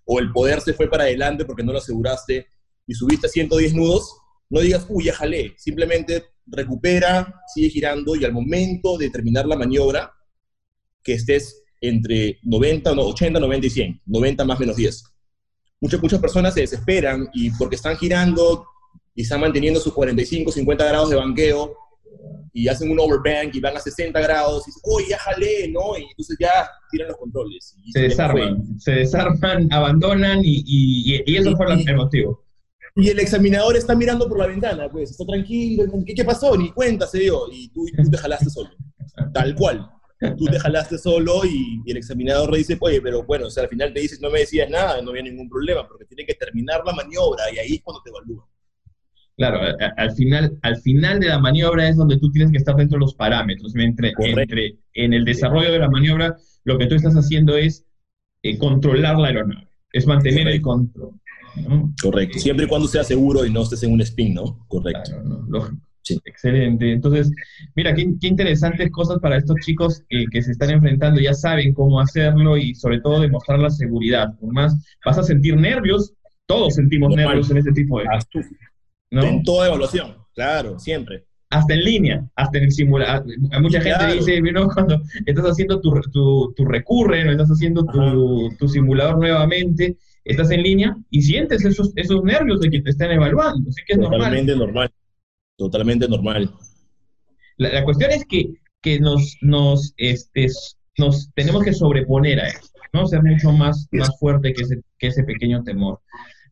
o el poder se fue para adelante porque no lo aseguraste y subiste a 110 nudos, no digas, uy, ya jalé. Simplemente recupera, sigue girando y al momento de terminar la maniobra, que estés entre 90, 80, 90 y 100, 90 más menos 10. Muchas, muchas personas se desesperan y porque están girando, y están manteniendo sus 45, 50 grados de banqueo y hacen un overbank y van a 60 grados y dicen, uy, ya jalé, ¿no? Y entonces ya tiran los controles. se desarman, se desarman, abandonan y, y, y eso fue el motivo. Y el examinador está mirando por la ventana, pues, está tranquilo, ¿qué, qué pasó? Ni cuenta se dio, y tú, tú te jalaste solo, tal cual. Tú te jalaste solo y, y, el examinador le dice, oye, pero bueno, o sea, al final te dices, no me decías nada, no había ningún problema, porque tiene que terminar la maniobra y ahí es cuando te evalúan. Claro, al final, al final de la maniobra es donde tú tienes que estar dentro de los parámetros. Entre, entre en el desarrollo de la maniobra, lo que tú estás haciendo es eh, controlar la aeronave, es mantener el control. Correcto, siempre y cuando sea seguro y no estés en un spin, ¿no? Correcto. Excelente. Entonces, mira, qué, qué, interesantes cosas para estos chicos que se están enfrentando, ya saben cómo hacerlo y sobre todo demostrar la seguridad. Por más, vas a sentir nervios, todos sentimos nervios en este tipo de... En toda evaluación, claro, siempre. Hasta en línea, hasta en el simulador. Mucha gente dice, ¿no? cuando estás haciendo tu, tu, tu recurre, ¿no? estás haciendo tu, tu, simulador nuevamente, estás en línea y sientes esos, esos nervios de que te están evaluando. Así que es Totalmente normal. Totalmente normal. La, la, cuestión es que, que nos, nos, este, nos tenemos que sobreponer a eso, ¿no? Ser mucho más, más fuerte que ese, que ese pequeño temor.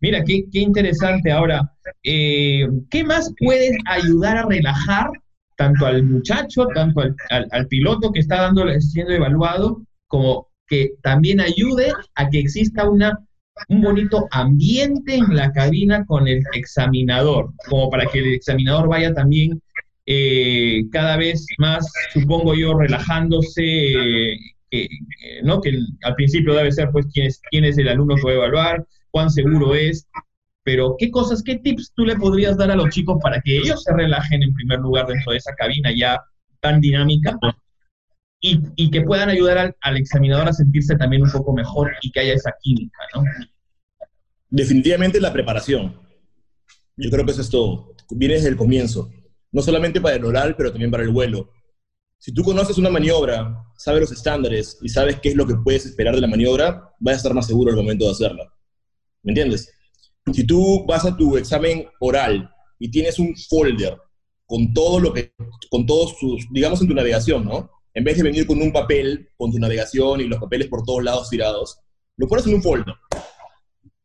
Mira, qué, interesante. Ahora, eh, ¿qué más puedes ayudar a relajar tanto al muchacho, tanto al, piloto que está dando, siendo evaluado, como que también ayude a que exista una, un bonito ambiente en la cabina con el examinador, como para que el examinador vaya también eh, cada vez más, supongo yo, relajándose, ¿no? que al principio debe ser pues quién es, quién es el alumno que va a evaluar, cuán seguro es, pero ¿qué cosas, qué tips tú le podrías dar a los chicos para que ellos se relajen en primer lugar dentro de esa cabina ya tan dinámica y, que puedan ayudar al, examinador a sentirse también un poco mejor y que haya esa química, ¿no? Definitivamente la preparación. Yo creo que eso es todo. Viene desde el comienzo. No solamente para el oral, pero también para el vuelo. Si tú conoces una maniobra, sabes los estándares y sabes qué es lo que puedes esperar de la maniobra, vas a estar más seguro al momento de hacerla. ¿Me entiendes? Si tú vas a tu examen oral y tienes un folder con todo lo que, con todos sus, digamos en tu navegación, ¿no? En vez de venir con un papel, con tu navegación y los papeles por todos lados tirados, lo pones en un folder,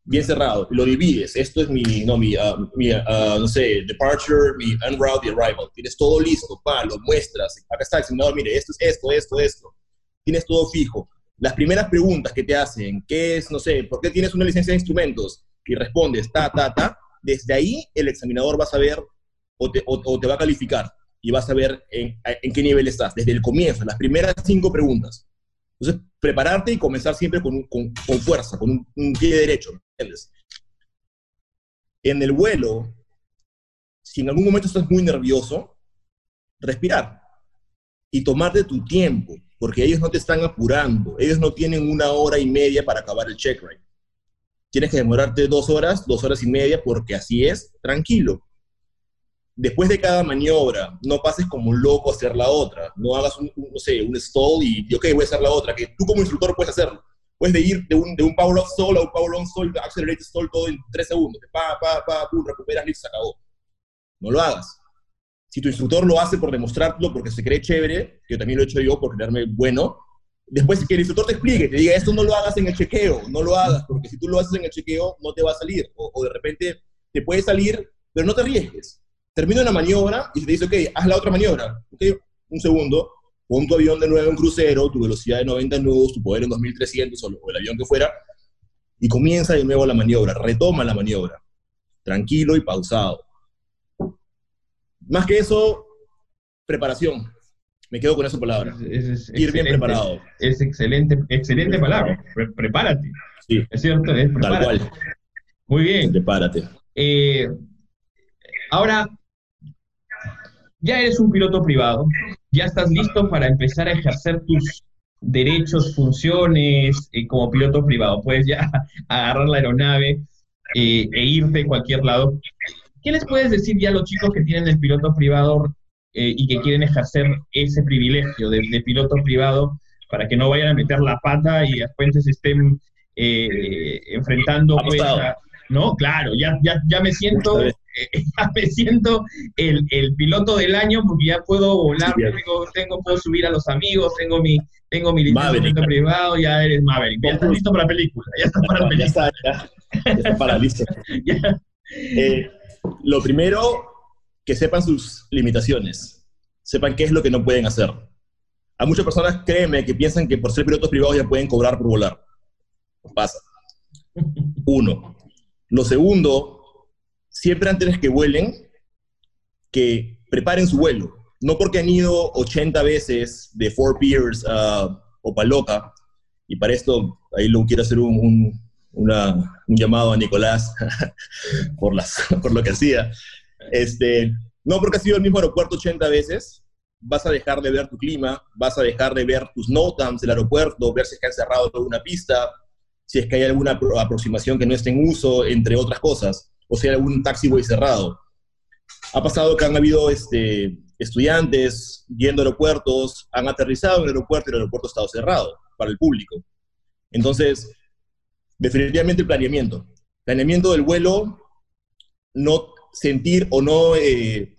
bien cerrado, y lo divides. Esto es mi, no, mi, uh, mi uh, no sé, departure, mi unroute y arrival. Tienes todo listo, pa, lo muestras. Acá está el mire, esto es esto, esto, esto. Tienes todo fijo. Las primeras preguntas que te hacen, ¿qué es, no sé, por qué tienes una licencia de instrumentos? y respondes ta, ta, ta, desde ahí el examinador va a saber o te, o, te va a calificar y va a saber en, qué nivel estás, desde el comienzo, las primeras cinco preguntas. Entonces, prepararte y comenzar siempre con, con, fuerza, con un, pie derecho. En el vuelo, si en algún momento estás muy nervioso, respirar y tomarte tu tiempo, porque ellos no te están apurando, ellos no tienen una hora y media para acabar el check ride tienes que demorarte dos horas, dos horas y media, porque así es, tranquilo. Después de cada maniobra, no pases como un loco a hacer la otra. No hagas un, no sé, un stall y, ok, voy a hacer la otra, que tú como instructor puedes hacerlo. Puedes de ir de un, de un power off stall a un power on stall, accelerate stall todo en tres segundos. Pa, pa, pa, pum, recuperas, listo, se acabó. No lo hagas. Si tu instructor lo hace por demostrarlo, porque se cree chévere, que también lo he hecho yo por creerme bueno, Después que el instructor te explique, te diga, esto no lo hagas en el chequeo, no lo hagas, porque si tú lo haces en el chequeo, no te va a salir. O, de repente te puede salir, pero no te arriesgues. Termina una maniobra y te dice, ok, haz la otra maniobra. Ok, un segundo, pon tu avión de nuevo en crucero, tu velocidad de 90 nudos, tu poder en 2300 o, o el avión que fuera, y comienza de nuevo la maniobra, retoma la maniobra, tranquilo y pausado. Más que eso, preparación me quedo con esa palabra. Es, Ir bien preparado. Es excelente, excelente palabra. prepárate. Sí. Es cierto, es Tal cual. Muy bien. Prepárate. Eh, ahora, ya eres un piloto privado, ya estás listo para empezar a ejercer tus derechos, funciones eh, como piloto privado. Puedes ya agarrar la aeronave eh, e irte a cualquier lado. ¿Qué les puedes decir ya a los chicos que tienen el piloto privado eh, y que quieren ejercer ese privilegio de, piloto privado para que no vayan a meter la pata y después se estén eh, enfrentando pues, no claro ya ya, ya me siento eh, ya me siento el, el, piloto del año porque ya puedo volar tengo, tengo, puedo subir a los amigos tengo mi tengo mi licencia privado ya eres Maverick ya estás listo para la película ya estás para la película. ya está, para listo lo primero que sepan sus limitaciones, sepan qué es lo que no pueden hacer. Hay muchas personas, créeme, que piensan que por ser pilotos privados ya pueden cobrar por volar. pasa. Uno. Lo segundo, siempre antes que vuelen, que preparen su vuelo. No porque han ido 80 veces de Four Piers uh, o Paloca, y para esto ahí lo quiero hacer un llamado a Nicolás por, las, por lo que hacía. Este, no porque has sido el mismo aeropuerto 80 veces, vas a dejar de ver tu clima, vas a dejar de ver tus NOTAMs del aeropuerto, ver si es que han cerrado alguna pista, si es que hay alguna aproximación que no esté en uso, entre otras cosas, o si hay algún taxiway cerrado. Ha pasado que han habido este, estudiantes yendo a aeropuertos, han aterrizado en el aeropuerto y el aeropuerto ha estado cerrado para el público. Entonces, definitivamente el planeamiento. Planeamiento del vuelo, no sentir o no eh,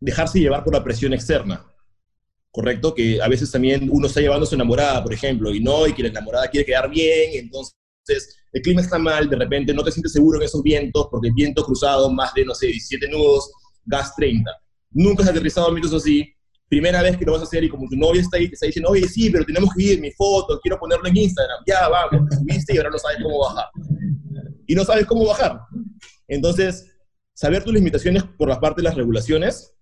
dejarse llevar por la presión externa. ¿Correcto? Que a veces también uno está llevando a su enamorada, por ejemplo, y no, y que la enamorada quiere quedar bien, entonces el clima está mal, de repente no te sientes seguro en esos vientos, porque el viento cruzado, más de, no sé, 17 nudos, gas 30. nunca has aterrizado mitos así, primera vez que lo vas a hacer y como tu novia está ahí, te está diciendo, oye, sí, pero tenemos que ir, mi foto, quiero ponerlo en Instagram, ya, vamos, subiste y ahora no sabes cómo bajar. Y no sabes cómo bajar. Entonces, saber tus limitaciones por la parte de las regulaciones,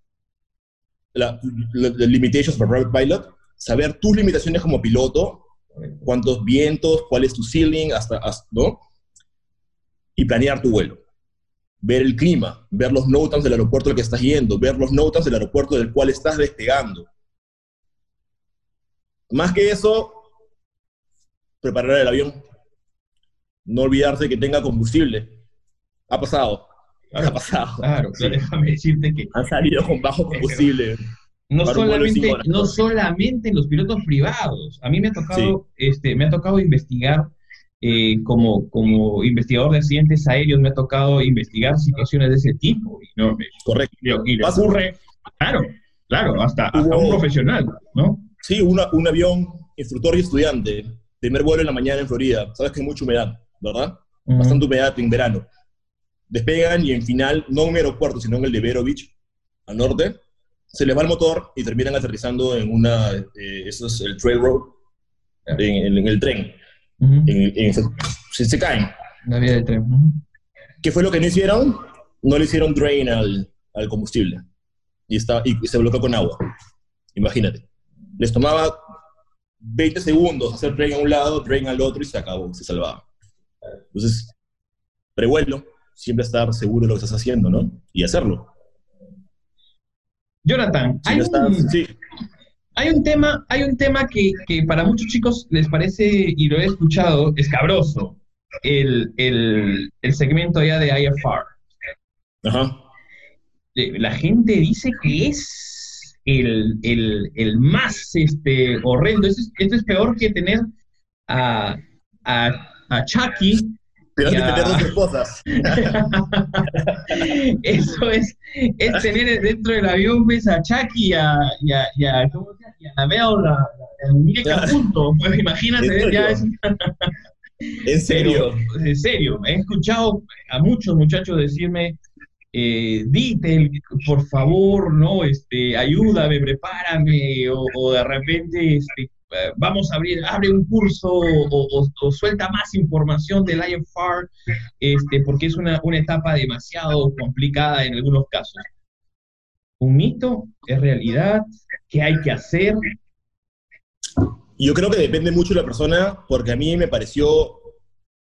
la, limitations for private pilot, saber tus limitaciones como piloto, cuántos vientos, cuál es tu ceiling, hasta, hasta ¿no? Y planear tu vuelo ver el clima, ver los NOTAMs del aeropuerto al que estás yendo, ver los NOTAMs del aeropuerto del cual estás despegando. Más que eso, preparar el avión. No olvidarse que tenga combustible. Ha pasado. ha pasado. Claro, déjame decirte que... Han salido con bajo combustible. No solamente, no solamente los pilotos privados. A mí me ha tocado, este, me ha tocado investigar eh, como, como investigador de accidentes aéreos me ha tocado investigar situaciones de ese tipo. Y no, Correcto. Y le ocurre, claro, claro, hasta, un profesional, ¿no? Sí, un avión, instructor y estudiante, primer vuelo en la mañana en Florida, sabes que hay mucha humedad, ¿verdad? Bastante humedad en verano. Despegan y en final, no en un aeropuerto, sino en el de Vero Beach, al norte, se les va el motor y terminan aterrizando en una, eh, eso es el trail road, en el tren se, caen. La vía de tren. ¿Qué fue lo que no hicieron? No le hicieron drain al, al combustible. Y, está, y se bloqueó con agua. Imagínate. Les tomaba 20 segundos hacer drain a un lado, drain al otro y se acabó, se salvaba. Entonces, prevuelo, siempre estar seguro de lo que estás haciendo, ¿no? Y hacerlo. Jonathan, hay, un, sí. Hay un tema, hay un tema que, para muchos chicos les parece, y lo he escuchado, escabroso, el, el, el segmento ya de IFR. Ajá. La gente dice que es el, más este, horrendo. Esto es, peor que tener a, a, a Chucky hay que tener dos esposas. Eso es, es tener dentro del avión ves a Chucky y a, y a, y a, ¿cómo Y la la, muñeca. Pues imagínate, ya es... ¿En serio? en serio, he escuchado a muchos muchachos decirme, eh, Dite, por favor, no, este, ayúdame, prepárame, o, o de repente, este, eh, vamos a abrir, abre un curso o, suelta más información del IFR, este, porque es una, etapa demasiado complicada en algunos casos. ¿Un mito? ¿Es realidad? ¿Qué hay que hacer? Yo creo que depende mucho de la persona, porque a mí me pareció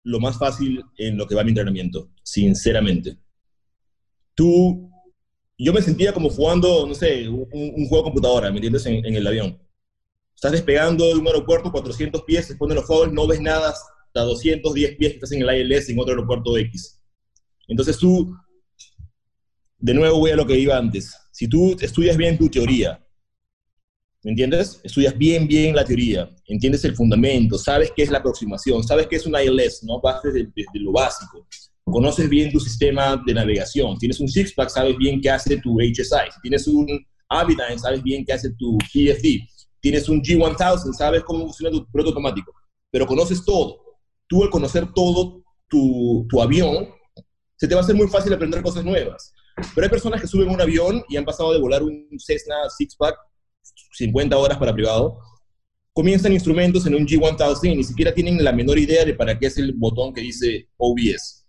lo más fácil en lo que va mi entrenamiento, sinceramente. Tú, yo me sentía como jugando, no sé, un, juego de computadora, ¿me entiendes? en el avión estás despegando de un aeropuerto 400 pies, se ponen los fuegos, no ves nada hasta 210 pies que estás en el ILS en otro aeropuerto X. Entonces tú, de nuevo voy a lo que iba antes, si tú estudias bien tu teoría, ¿me entiendes? Estudias bien, bien la teoría, entiendes el fundamento, sabes qué es la aproximación, sabes qué es un ILS, ¿no? Vas desde, lo básico, conoces bien tu sistema de navegación, tienes un six-pack, sabes bien qué hace tu HSI, si tienes un Avidyne, sabes bien qué hace tu PFD, tienes un G1000, sabes cómo funciona tu piloto automático, pero conoces todo. Tú al conocer todo tu, tu avión, se te va a hacer muy fácil aprender cosas nuevas. Pero hay personas que suben un avión y han pasado de volar un Cessna Six-Pack 50 horas para privado, comienzan instrumentos en un G1000 y ni siquiera tienen la menor idea de para qué es el botón que dice OBS.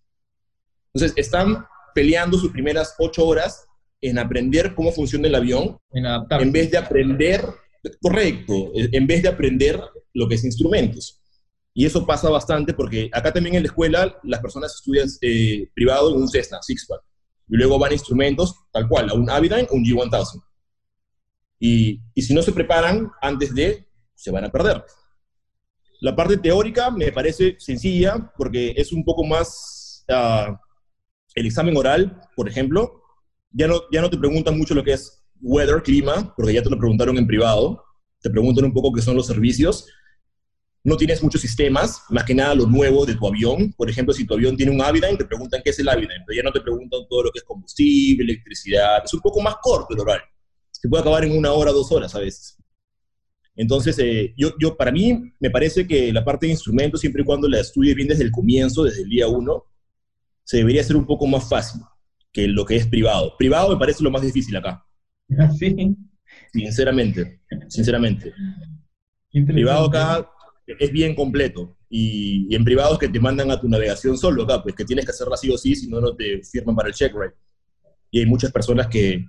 Entonces, están peleando sus primeras ocho horas en aprender cómo funciona el avión, en, en vez de aprender Correcto, en vez de aprender lo que es instrumentos. Y eso pasa bastante porque acá también en la escuela las personas estudian eh, privado en un Cessna, Sixpack, y luego van instrumentos tal cual, a un Avidyne un G1000. Y, y si no se preparan antes de, se van a perder. La parte teórica me parece sencilla porque es un poco más ah, el examen oral, por ejemplo, ya no, ya no te preguntan mucho lo que es weather, clima, porque ya te lo preguntaron en privado, te preguntan un poco qué son los servicios. No tienes muchos sistemas, más que nada lo nuevo de tu avión. Por ejemplo, si tu avión tiene un Avidyne, te preguntan qué es el Avidyne, pero ya no te preguntan todo lo que es combustible, electricidad. Es un poco más corto el horario. Se puede acabar en una hora, dos horas a veces. Entonces, eh, yo, yo, para mí, me parece que la parte de instrumentos, siempre y cuando la estudies bien desde el comienzo, desde el día uno, se debería hacer un poco más fácil que lo que es privado. Privado me parece lo más difícil acá ¿Sí? Sinceramente, sinceramente. Privado acá es bien completo. Y, en privado es que te mandan a tu navegación solo acá, pues que tienes que hacerla sí o sí, si no, no te firman para el check right. Y hay muchas personas que,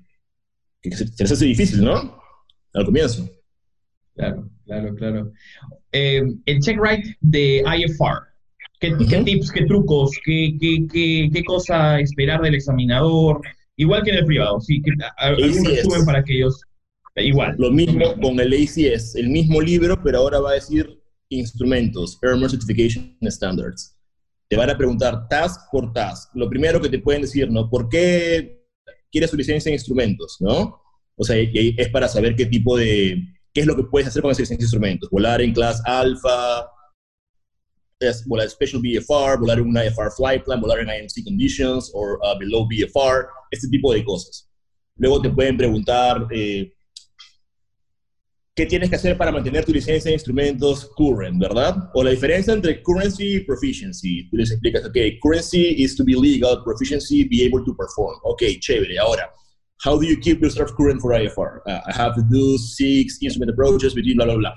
se, les hace difícil, ¿no? Al comienzo. Claro, claro, claro. Eh, el check right de IFR, ¿qué, tips, qué trucos, qué, qué, qué, cosa esperar del examinador? Igual que en el privado, sí, que, resumen para que ellos Igual. Lo mismo con el ACS, el mismo libro, pero ahora va a decir instrumentos, Ermer Certification Standards. Te van a preguntar task por task. Lo primero que te pueden decir, ¿no? ¿Por qué quieres su licencia en instrumentos, no? O sea, es para saber qué tipo de, qué es lo que puedes hacer con esa licencia de instrumentos. Volar en clase alfa, volar special BFR, volar en una IFR flight plan, volar en IMC conditions o uh, below BFR, este tipo de cosas. Luego te pueden preguntar, eh, qué tienes que hacer para mantener tu licencia de instrumentos current, ¿verdad? O la diferencia entre currency y proficiency. Tú les explicas, ok, currency is to be legal, proficiency be able to perform. Ok, chévere. Ahora, how do you keep yourself current for IFR? Uh, I have to do six instrument approaches between bla, bla, bla.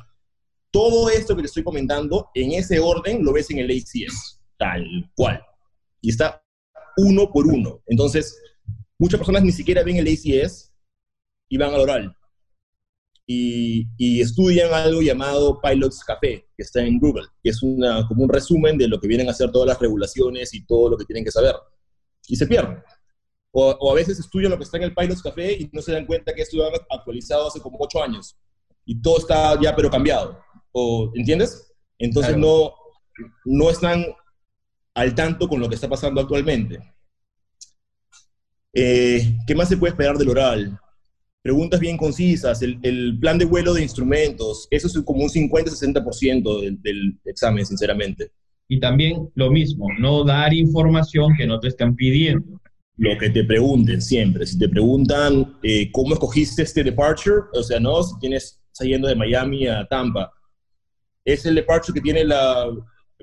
Todo esto que te estoy comentando, en ese orden, lo ves en el ACS, tal cual. Y está uno por uno. Entonces, muchas personas ni siquiera ven el ACS y van al oral y, estudian algo llamado Pilots Café, que está en Google, que es una, como un resumen de lo que vienen a hacer todas las regulaciones y todo lo que tienen que saber. Y se pierden. O, a veces estudian lo que está en el Pilots Café y no se dan cuenta que esto lo han actualizado hace como ocho años. Y todo está ya pero cambiado. O, ¿Entiendes? Entonces no, no están al tanto con lo que está pasando actualmente. Eh, ¿Qué más se puede esperar del oral? Preguntas bien concisas, el, plan de vuelo de instrumentos, eso es como un 50-60% del, del examen, sinceramente. Y también lo mismo, no dar información que no te están pidiendo. Lo que te pregunten siempre, si te preguntan eh, cómo escogiste este departure, o sea, no, si tienes, saliendo de Miami a Tampa, es el departure que tiene la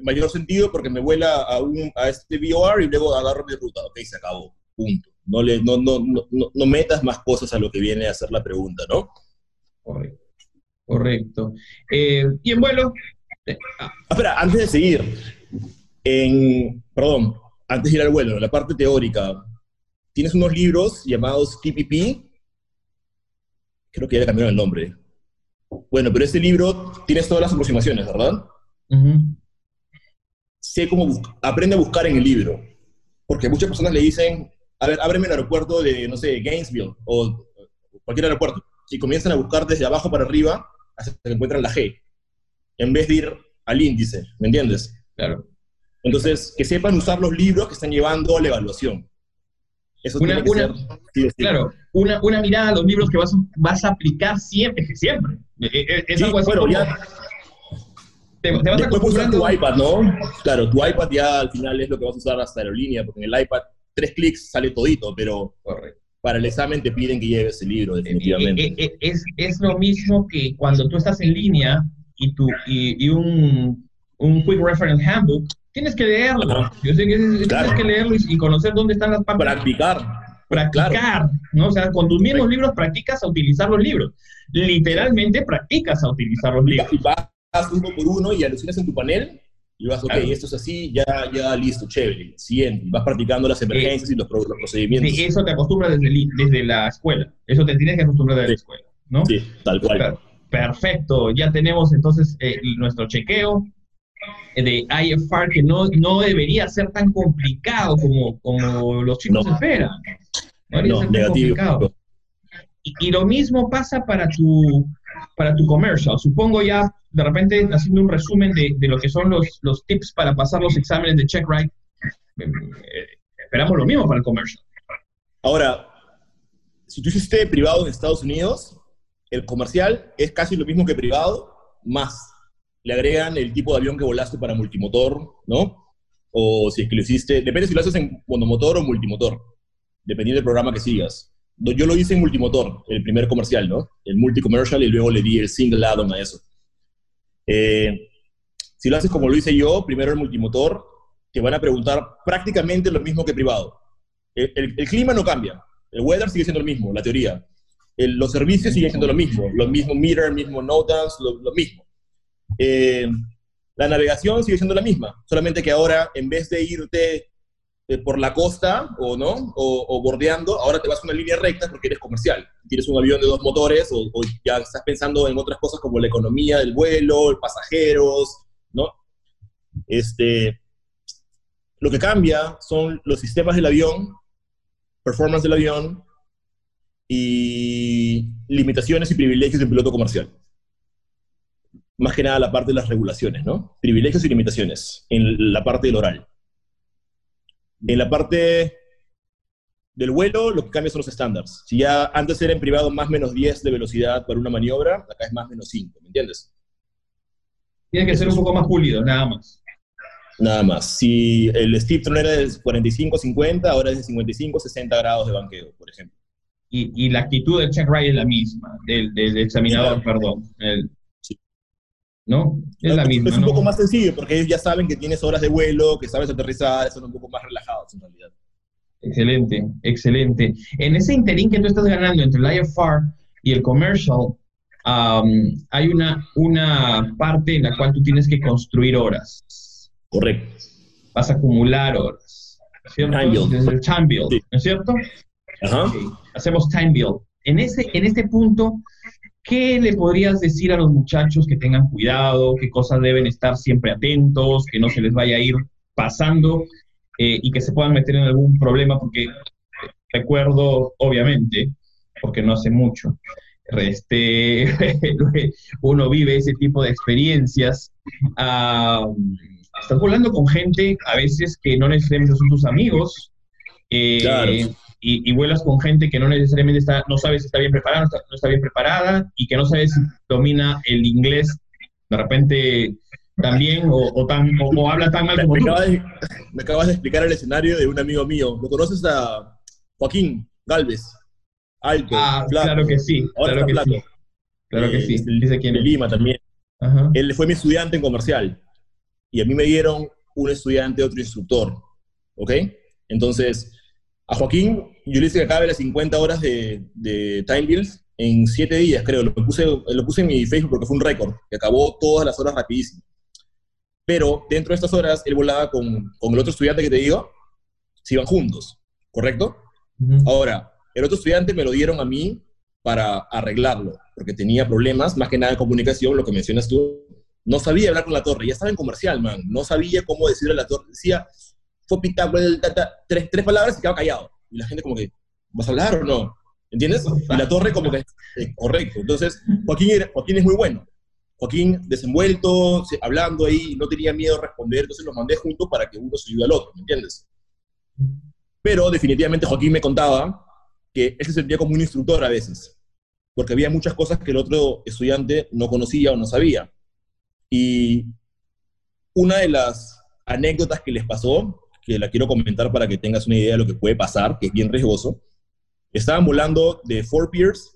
mayor sentido porque me vuela a, un, a este VOR y luego agarro mi ruta, ok, se acabó, punto. No, le, no, no, no, no metas más cosas a lo que viene a hacer la pregunta, ¿no? Correcto. Correcto. Eh, y en vuelo. Eh, ah. Espera, antes de seguir, en, perdón, antes de ir al vuelo, en la parte teórica, tienes unos libros llamados TPP, creo que ya le cambiaron el nombre. Bueno, pero este libro tienes todas las aproximaciones, ¿verdad? Sé cómo aprende a buscar en el libro, porque muchas personas le dicen, a ver, ábreme el aeropuerto de, no sé, Gainesville o cualquier aeropuerto, y comienzan a buscar desde abajo para arriba hasta que encuentran la G, en vez de ir al índice, ¿me entiendes? Claro. Entonces, que sepan usar los libros que están llevando a la evaluación. Eso tiene que ser, Claro, una, una, mirada a los libros que vas, vas a aplicar siempre, siempre. E, e, es algo así ya, te, vas Después usar tu iPad, ¿no? Claro, tu iPad ya al final es lo que vas a usar hasta aerolínea, porque en el iPad tres clics sale todito, pero para el examen te piden que lleves el libro, definitivamente. Eh, eh, es, es, lo mismo que cuando tú estás en línea y, tu, y, un, un Quick Reference Handbook, tienes que leerlo. Yo sé que tienes que leerlo y, conocer dónde están las partes. Practicar. Practicar, ¿no? O sea, con tus mismos libros practicas a utilizar los libros. Literalmente practicas a utilizar los libros. Y vas uno por uno y alucinas en tu panel y vas, ok, esto es así, ya, ya, listo, chévere, siguiente. Vas practicando las emergencias y los, procedimientos. Sí, eso te acostumbras desde, desde la escuela. Eso te tienes que acostumbrar desde la escuela, ¿no? Sí, tal cual. Perfecto, ya tenemos entonces eh, nuestro chequeo de IFR que no, no debería ser tan complicado como, como los chicos esperan. No, no negativo. Y, y, lo mismo pasa para tu, para tu commercial. Supongo ya de repente haciendo un resumen de, de, lo que son los, los tips para pasar los exámenes de check right, eh, esperamos lo mismo para el comercial. Ahora, si tú hiciste privado en Estados Unidos, el comercial es casi lo mismo que privado, más le agregan el tipo de avión que volaste para multimotor, ¿no? O si es que lo hiciste, depende si lo haces en monomotor o multimotor, dependiendo del programa que sigas. Yo lo hice en multimotor, el primer comercial, ¿no? El multicommercial y luego le di el single add-on a eso. Eh, si lo haces como lo hice yo, primero el multimotor, te van a preguntar prácticamente lo mismo que privado. El, clima no cambia, el weather sigue siendo el mismo, la teoría. los servicios siguen siendo lo mismo, lo mismo meter, mismo node lo, lo mismo. Eh, la navegación sigue siendo la misma, solamente que ahora en vez de irte eh, por la costa o no o, bordeando, ahora te vas a una línea recta porque eres comercial. Tienes un avión de dos motores o, o, ya estás pensando en otras cosas como la economía del vuelo, pasajeros, ¿no? Este, lo que cambia son los sistemas del avión, performance del avión y limitaciones y privilegios del piloto comercial. Más que nada la parte de las regulaciones, ¿no? Privilegios y limitaciones en la parte del oral. En la parte del vuelo, lo que cambia son los estándares. Si ya antes era en privado más menos 10 de velocidad para una maniobra, acá es más menos 5, ¿me entiendes? Tiene que ser un poco más pulido, nada más. Nada más. Si el Steve Tron era de 45-50, ahora es de 55-60 grados de banqueo, por ejemplo. Y, y la actitud del check ride es la misma, del, del examinador, perdón. ¿No? Es la misma. Es un poco más sencillo, porque ellos ya saben que tienes horas de vuelo, que sabes aterrizar, son un poco más relajados en realidad. Excelente, excelente. En ese interín que tú estás ganando entre el IFR y el commercial, um, hay una, una parte en la cual tú tienes que construir horas. Correcto. Vas a acumular horas. ¿cierto? Time build. El time build, ¿no es cierto? Ajá. Okay. Hacemos time build. En, ese, en este punto, ¿qué le podrías decir a los muchachos que tengan cuidado, qué cosas deben estar siempre atentos, que no se les vaya a ir pasando eh, y que se puedan meter en algún problema? Porque recuerdo, obviamente, porque no hace mucho, este, uno vive ese tipo de experiencias. Uh, estás volando con gente a veces que no necesariamente son tus amigos. Eh, claro. Y, y, vuelas con gente que no necesariamente está, no sabes si está bien preparada, no está, no está bien preparada, y que no sabes si domina el inglés de repente también o, o tan, o, o, habla tan mal como me tú. Acabas de, me acabas de explicar el escenario de un amigo mío. ¿Lo conoces a Joaquín Galvez? Alto, Ah, flaco. claro que sí, Ahora claro que está sí. flaco. Claro que Eh, sí. Dice quién es. Lima también. Ajá. Él fue mi estudiante en comercial. Y a mí me dieron un estudiante, otro instructor. ¿Ok? Entonces, a Joaquín, yo le hice que acabe las 50 horas de, de Time Builds en 7 días, creo. Lo puse, lo puse en mi Facebook porque fue un récord, que acabó todas las horas rapidísimo. Pero dentro de estas horas, él volaba con, con el otro estudiante que te digo, se iban juntos, ¿correcto? Ahora, el otro estudiante me lo dieron a mí para arreglarlo, porque tenía problemas, más que nada de comunicación, lo que mencionas tú. No sabía hablar con la torre, ya estaba en comercial, man. No sabía cómo decirle a la torre. Decía, fue pita, bla, ta, ta, tres, tres palabras y quedaba callado. Y la gente como que, ¿vas a hablar o no? ¿Entiendes? Y la torre como que, eh, correcto. Entonces, Joaquín, era- Joaquín es muy bueno. Joaquín desenvuelto, se- hablando ahí, no tenía miedo a responder, entonces los mandé juntos para que uno se ayude al otro, ¿me entiendes? Pero definitivamente Joaquín me contaba que él se sentía como un instructor a veces, porque había muchas cosas que el otro estudiante no conocía o no sabía. Y una de las anécdotas que les pasó, que la quiero comentar para que tengas una idea de lo que puede pasar, que es bien riesgoso, estaban volando de Fort Pierce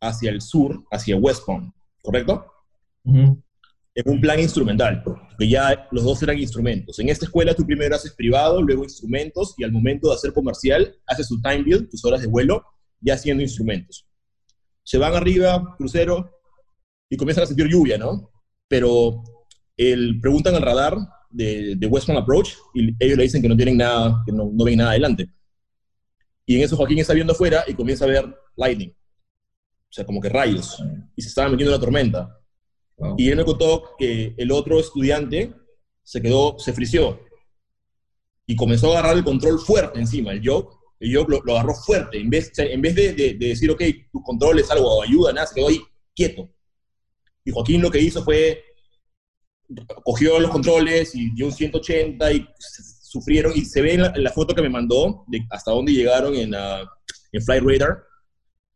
hacia el sur, hacia West Palm, ¿correcto? Ujú. en un plan instrumental, porque ya los dos eran instrumentos. En esta escuela tú primero haces privado, luego instrumentos, y al momento de hacer comercial, haces tu time build, tus horas de vuelo, ya haciendo instrumentos. Se van arriba, crucero, y comienzan a sentir lluvia, ¿no? Pero el, preguntan al radar de, de Western Approach, y ellos le dicen que no tienen nada, que no, no ven nada adelante. Y en eso Joaquín está viendo afuera y comienza a ver lightning. O sea, como que rayos. Y se estaba metiendo en la tormenta. Wow. Y él me contó que el otro estudiante se quedó, se frició y comenzó a agarrar el control fuerte encima, el yoke. El yoke lo, lo agarró fuerte. En vez, en vez de, de- de decir, ok, tus controles, algo, o ayuda, nada, se quedó ahí quieto. Y Joaquín lo que hizo fue, cogió los controles y dio un 180 y sufrieron. Y se ve en la, en la foto que me mandó de hasta dónde llegaron en, ah, en Flight Radar,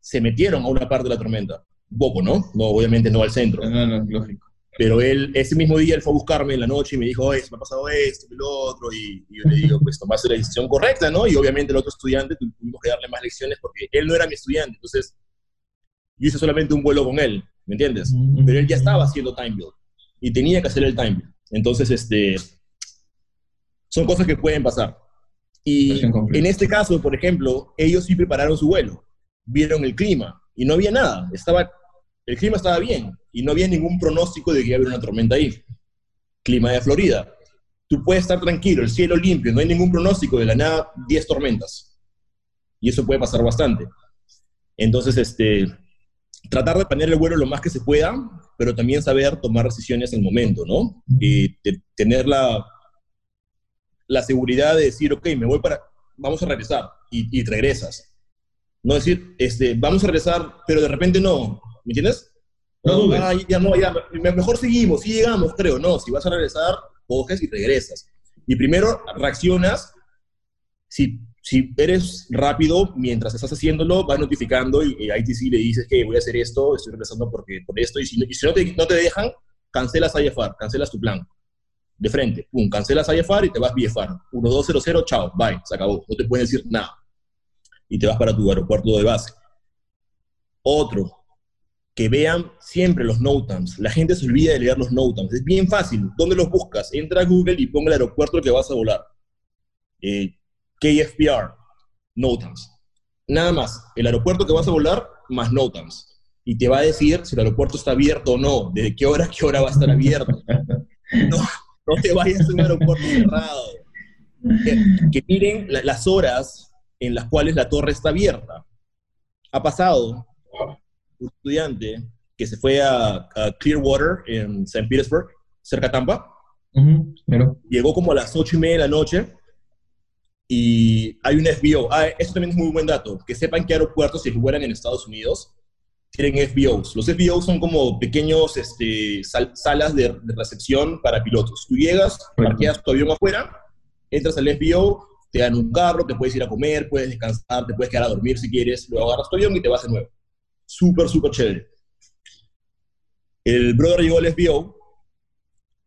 se metieron a una parte de la tormenta. Poco, ¿no? No, obviamente no al centro. No, no, lógico. Pero él, ese mismo día, él fue a buscarme en la noche y me dijo, oye, se me ha pasado esto y lo otro. Y, y yo le digo, pues tomaste la decisión correcta, ¿no? Y obviamente el otro estudiante tu- tuvimos que darle más lecciones porque él no era mi estudiante. Entonces, yo hice solamente un vuelo con él, ¿me entiendes? Pero él ya estaba haciendo time build y tenía que hacer el time. Entonces, este, son cosas que pueden pasar. Y en este caso, por ejemplo, ellos sí prepararon su vuelo, vieron el clima, y no había nada. Estaba, el clima estaba bien y no había ningún pronóstico de que iba a haber una tormenta ahí. Clima de Florida. Tú puedes estar tranquilo, el cielo limpio, no hay ningún pronóstico, de la nada 10 tormentas. Y eso puede pasar bastante. Entonces, este, tratar de planear el vuelo lo más que se pueda, pero también saber tomar decisiones en el momento, ¿no? Y tener la, la seguridad de decir, ok, me voy para, vamos a regresar, y, regresas. No decir, este, vamos a regresar, pero de repente no, ¿me entiendes? No, ah, ya no, ya, mejor seguimos, si llegamos, creo, no, si vas a regresar, coges y regresas. Y primero reaccionas, si si eres rápido, mientras estás haciéndolo, vas notificando y, a ITC le dices que voy a hacer esto, estoy regresando porque, por esto, y si, no, te, no, te, dejan, cancelas IFR, cancelas tu plan. De frente, pum, cancelas IFR y te vas VFR. 1200, chao, bye, se acabó, no te pueden decir nada. Y te vas para tu aeropuerto de base. Otro, que vean siempre los NOTAMs. La gente se olvida de leer los NOTAMs. Es bien fácil. ¿Dónde los buscas? Entra a Google y ponga el aeropuerto al que vas a volar. Eh, KFPR, NOTAMs. Nada más, el aeropuerto que vas a volar más NOTAMs. Y te va a decir si el aeropuerto está abierto o no, desde qué hora a qué hora va a estar abierto. No, no te vayas a un aeropuerto cerrado. Que, miren las horas en las cuales la torre está abierta. Ha pasado un estudiante que se fue a, Clearwater en St. Petersburg, cerca de Tampa. Llegó como a las ocho y media de la noche y hay un FBO. Ah, eso también es muy buen dato. Que sepan que aeropuertos, si vuelan en Estados Unidos, tienen FBOs. Los FBOs son como pequeños este, salas de, recepción para pilotos. Tú llegas, parqueas tu avión afuera, entras al FBO, te dan un carro, te puedes ir a comer, puedes descansar, te puedes quedar a dormir si quieres, luego agarras tu avión y te vas de nuevo. Súper, súper chévere. El brother llegó al FBO,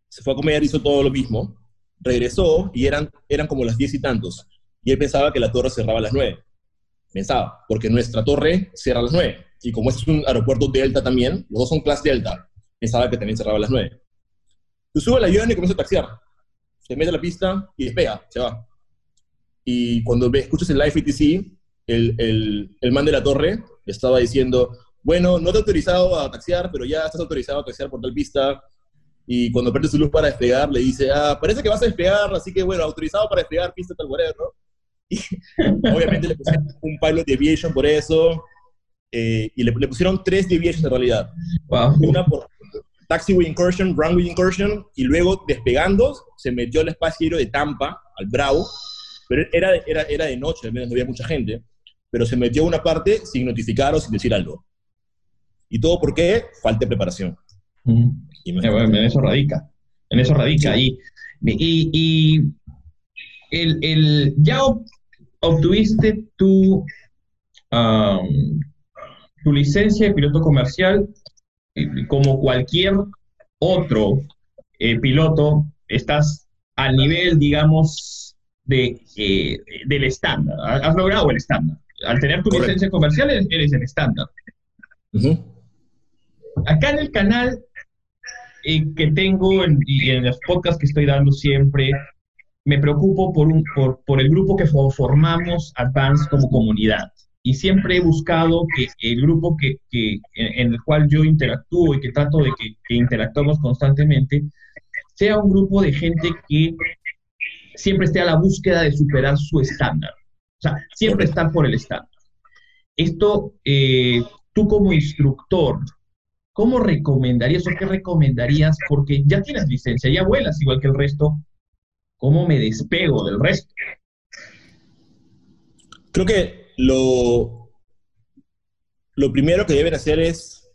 se fue a comer, hizo todo lo mismo, regresó y eran, eran como las diez y tantos. Y él pensaba que la torre cerraba a las nueve. Pensaba, porque nuestra torre cierra a las nueve. Y como este es un aeropuerto Delta también, los dos son clase Delta, pensaba que también cerraba a las nueve. Tú sube el avión y comienza a taxiar. Se mete a la pista y despega, se va. Y cuando escuchas el live ATC, el, el, el man de la torre estaba diciendo, bueno, no te he autorizado a taxiar, pero ya estás autorizado a taxiar por tal pista, y cuando prende su luz para despegar, le dice, ah, parece que vas a despegar, así que bueno, autorizado para despegar, pista tal whatever, ¿no? Y obviamente le pusieron un pilot deviation por eso, eh, y le, pusieron tres deviations en realidad. Una por taxiway incursion, runway incursion, y luego despegando, se metió al espacio aéreo de Tampa, al Bravo, pero era, era, era de noche, al menos no había mucha gente, pero se metió a una parte sin notificar o sin decir algo. ¿Y todo por qué? Falta de preparación. Y en eso radica, en eso radica. Y, y, el, el, ya obtuviste tu, tu licencia de piloto comercial como cualquier otro eh, piloto, estás al nivel, digamos, de, eh, del estándar. Has logrado el estándar. Al tener tu licencia comercial eres el estándar. Acá en el canal que tengo en, y en los podcasts que estoy dando siempre, me preocupo por, un, por, por el grupo que formamos Advance como comunidad. Y siempre he buscado que el grupo que, que en el cual yo interactúo y que trato de que, que interactuamos constantemente sea un grupo de gente que siempre esté a la búsqueda de superar su estándar. O sea, siempre estar por el estándar. Esto, eh, tú como instructor, ¿cómo recomendarías o qué recomendarías? Porque ya tienes licencia, ya vuelas igual que el resto. ¿Cómo me despego del resto? Creo que lo, lo primero que deben hacer es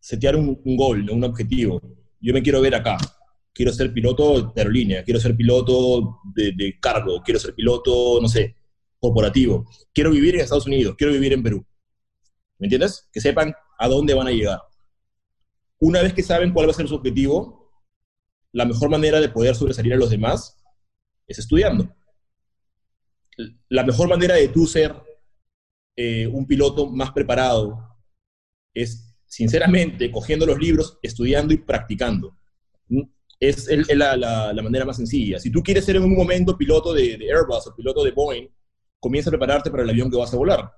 setear un, un gol, un objetivo. Yo me quiero ver acá. Quiero ser piloto de aerolínea, quiero ser piloto de, de cargo, quiero ser piloto, no sé, corporativo. Quiero vivir en Estados Unidos, quiero vivir en Perú. ¿Me entiendes? Que sepan a dónde van a llegar. Una vez que saben cuál va a ser su objetivo, la mejor manera de poder sobresalir a los demás es estudiando. La mejor manera de tú ser eh, un piloto más preparado es, sinceramente, cogiendo los libros, estudiando y practicando. Es, la, manera más sencilla. Si tú quieres ser en un momento piloto de Airbus o piloto de Boeing, comienza a prepararte para el avión que vas a volar.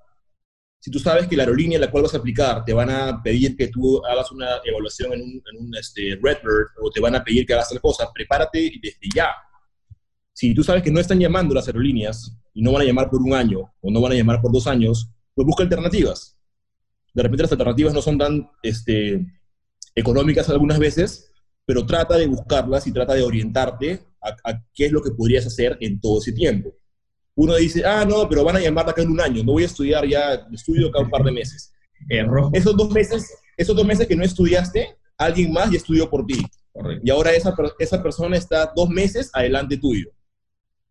Si tú sabes que la aerolínea a la cual vas a aplicar te van a pedir que tú hagas una evaluación en un, en este, Redbird o te van a pedir que hagas tal cosa, prepárate desde ya. Si tú sabes que no están llamando las aerolíneas y no van a llamar por un año o no van a llamar por dos años, pues busca alternativas. De repente las alternativas no son tan este, económicas algunas veces, pero trata de buscarlas y trata de orientarte a qué es lo que podrías hacer en todo ese tiempo uno dice, ah, no, pero van a llamar acá en un año, no voy a estudiar ya, estudio acá un par de meses. Error. Esos dos meses, esos dos meses que no estudiaste, alguien más ya estudió por ti. Y ahora esa, esa persona está dos meses adelante tuyo.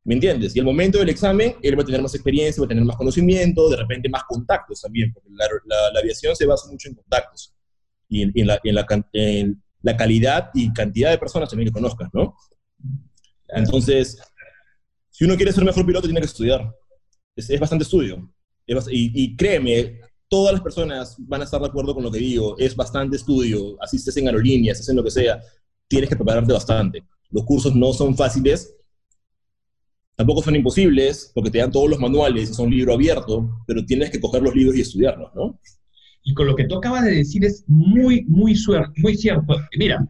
¿Me entiendes? Y el momento del examen, él va a tener más experiencia, va a tener más conocimiento, de repente más contactos también, porque la, la, aviación se basa mucho en contactos y en, la, en, la, en, la, calidad y cantidad de personas también que conozcas, ¿no? Entonces, si uno quiere ser mejor piloto, tiene que estudiar. Es, bastante estudio. y, créeme, todas las personas van a estar de acuerdo con lo que digo. Es bastante estudio. Así estés en aerolíneas, estés en lo que sea. Tienes que prepararte bastante. Los cursos no son fáciles. Tampoco son imposibles, porque te dan todos los manuales y son libro abierto, pero tienes que coger los libros y estudiarlos, ¿no? Y con lo que tú acabas de decir es muy, muy, muy cierto. Mira,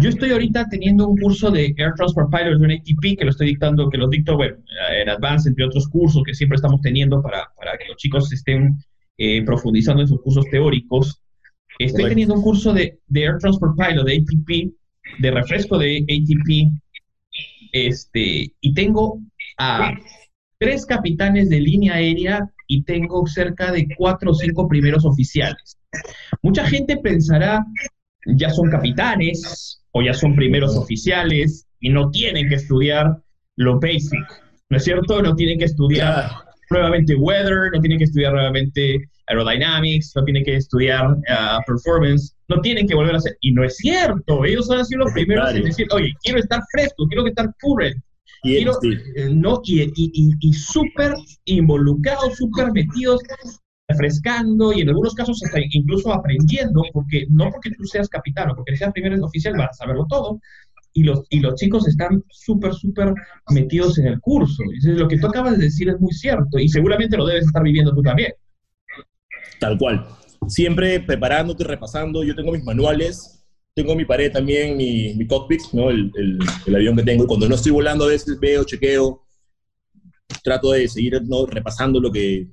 yo estoy ahorita teniendo un curso de Air Transport Pilots de un ATP que lo estoy dictando, que lo dicto bueno, en Advance, entre otros cursos que siempre estamos teniendo para, para que los chicos estén eh, profundizando en sus cursos teóricos. Estoy teniendo un curso de, de, Air Transport Pilot, de ATP, de refresco de ATP, este, y tengo a tres capitanes de línea aérea y tengo cerca de cuatro o cinco primeros oficiales. Mucha gente pensará, ya son capitanes, o ya son primeros oficiales y no tienen que estudiar lo basic, ¿no es cierto? No tienen que estudiar nuevamente weather, no tienen que estudiar nuevamente aerodynamics, no tienen que estudiar uh, performance, no tienen que volver a hacer. Y no es cierto, ellos han sido los primeros en decir, oye, quiero estar fresco, quiero estar current, y, quiero, eh, no, y, y, y, y súper involucrados, súper metidos refrescando y en algunos casos hasta incluso aprendiendo, porque no porque tú seas capitán o porque seas primer oficial vas a saberlo todo, y los, y los chicos están súper, súper metidos en el curso. Entonces, lo que tú acabas de decir es muy cierto y seguramente lo debes estar viviendo tú también. Tal cual. Siempre preparándote, repasando. Yo tengo mis manuales, tengo mi pared también, mi, cockpit, ¿no? El, el, avión que tengo. Cuando no estoy volando, a veces veo, chequeo, trato de seguir ¿no? repasando lo que,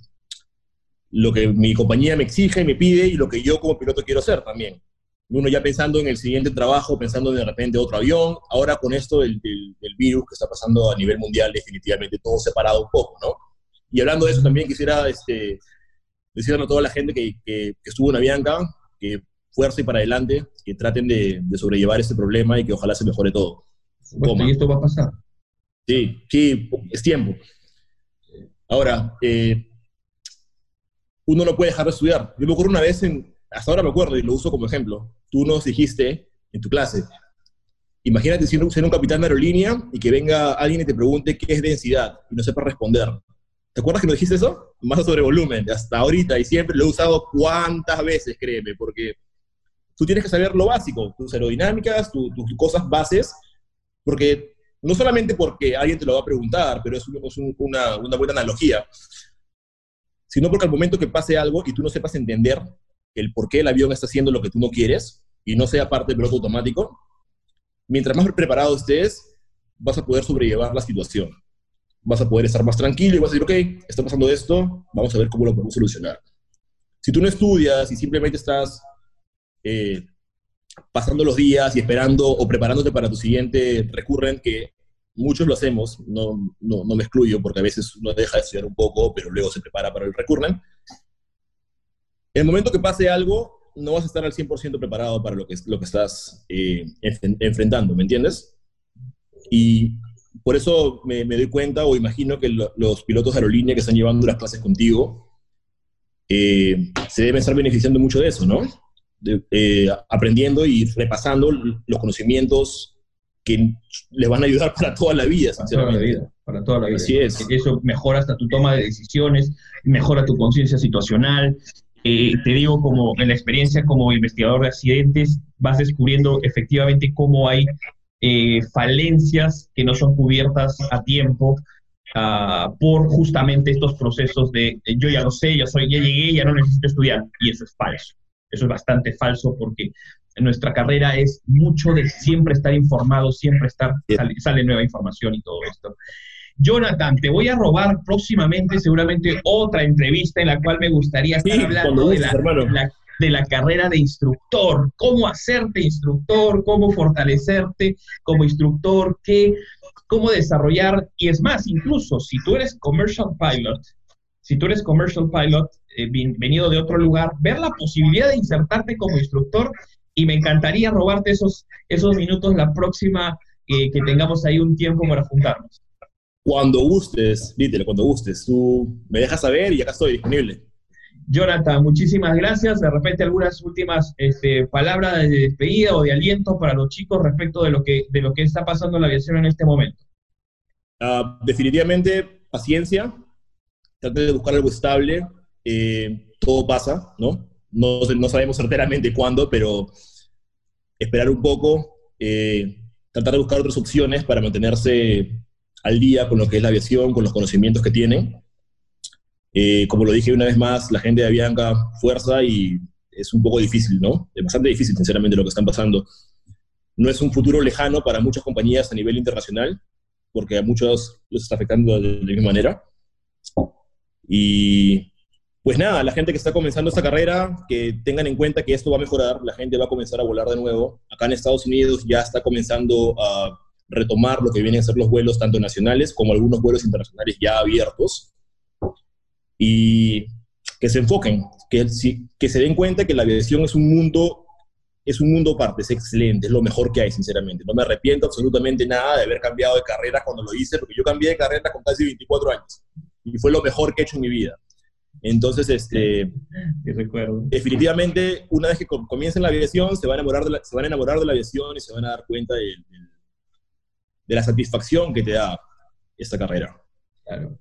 lo que mi compañía me exige y me pide y lo que yo como piloto quiero hacer también. Uno ya pensando en el siguiente trabajo, pensando de repente otro avión, ahora con esto del, del, virus que está pasando a nivel mundial, definitivamente todo separado un poco, ¿no? Y hablando de eso también quisiera este, decirle a toda la gente que, que, estuvo en Avianca, que fuerza y para adelante, que traten de, de, sobrellevar este problema y que ojalá se mejore todo. ¿Y esto va a pasar? Sí, sí, es tiempo. Ahora, eh, uno no puede dejar de estudiar. Yo me acuerdo una vez, en, hasta ahora me acuerdo y lo uso como ejemplo, tú nos dijiste en tu clase, imagínate ser un, un capitán de aerolínea y que venga alguien y te pregunte qué es densidad y no sepa responder. ¿Te acuerdas que nos dijiste eso? Masa sobre volumen, hasta ahorita y siempre lo he usado cuántas veces, créeme, porque tú tienes que saber lo básico, tus aerodinámicas, tus cosas bases, porque no solamente porque alguien te lo va a preguntar, pero es, es una, una buena analogía sino porque al momento que pase algo y tú no sepas entender el por qué el avión está haciendo lo que tú no quieres y no sea parte del piloto automático, mientras más preparado estés, vas a poder sobrellevar la situación. Vas a poder estar más tranquilo y vas a decir, ok, está pasando esto, vamos a ver cómo lo podemos solucionar. Si tú no estudias y simplemente estás eh, pasando los días y esperando o preparándote para tu siguiente recurren, que muchos lo hacemos, no, no, me excluyo porque a veces uno deja de estudiar un poco, pero luego se prepara para el recurren. En el momento que pase algo, no vas a estar al 100% preparado para lo que, lo que estás eh, enfrentando, ¿me entiendes? Y por eso me, doy cuenta o imagino que lo, los pilotos de aerolínea que están llevando las clases contigo eh, se deben estar beneficiando mucho de eso, ¿no? Eh, aprendiendo y repasando los conocimientos que le van a ayudar para toda la vida, para toda la vida, para toda la vida. Así es. Eso mejora hasta tu toma de decisiones, mejora tu conciencia situacional. Eh, te digo, como en la experiencia como investigador de accidentes, vas descubriendo efectivamente cómo hay eh, falencias que no son cubiertas a tiempo ah, por justamente estos procesos de yo ya lo sé, ya soy, ya llegué, ya no necesito estudiar. Y eso es falso. Eso es bastante falso porque nuestra carrera es mucho de siempre estar informado, siempre estar, sale, nueva información y todo esto. Jonathan, te voy a robar próximamente seguramente otra entrevista en la cual me gustaría estar hablando de, la, de la carrera de instructor, cómo hacerte instructor, cómo fortalecerte como instructor, qué, cómo desarrollar, y es más, incluso si tú eres commercial pilot, si tú eres commercial pilot, eh, venido de otro lugar, ver la posibilidad de insertarte como instructor y me encantaría robarte esos, esos minutos la próxima eh, que tengamos ahí un tiempo para juntarnos. Cuando gustes, literal, cuando gustes, tú me dejas saber y acá estoy disponible. Jonathan, muchísimas gracias. De repente algunas últimas este, palabras de despedida o de aliento para los chicos respecto de lo que, de lo que está pasando en la aviación en este momento. Ah, definitivamente, paciencia. Trate de buscar algo estable. Eh, todo pasa, ¿no? No, no sabemos certeramente cuándo, pero esperar un poco, eh, tratar de buscar otras opciones para mantenerse al día con lo que es la aviación, con los conocimientos que tienen. Eh, como lo dije una vez más, la gente de Avianca fuerza y es un poco difícil, ¿no? Es bastante difícil, sinceramente, lo que están pasando. No es un futuro lejano para muchas compañías a nivel internacional, porque a muchos los está afectando de la misma manera. Y pues nada, la gente que está comenzando esta carrera, que tengan en cuenta que esto va a mejorar, la gente va a comenzar a volar de nuevo. Acá en Estados Unidos ya está comenzando a retomar lo que vienen a ser los vuelos tanto nacionales como algunos vuelos internacionales ya abiertos. Y que se enfoquen, que, que se den cuenta que la aviación es un mundo es un mundo aparte, es excelente, es lo mejor que hay, sinceramente. No me arrepiento absolutamente nada de haber cambiado de carrera cuando lo hice, porque yo cambié de carrera con casi 24 años y fue lo mejor que he hecho en mi vida. Entonces, este, definitivamente, una vez que comiencen la aviación, se van, a enamorar de la, se van a enamorar de la aviación y se van a dar cuenta de, la satisfacción que te da esta carrera.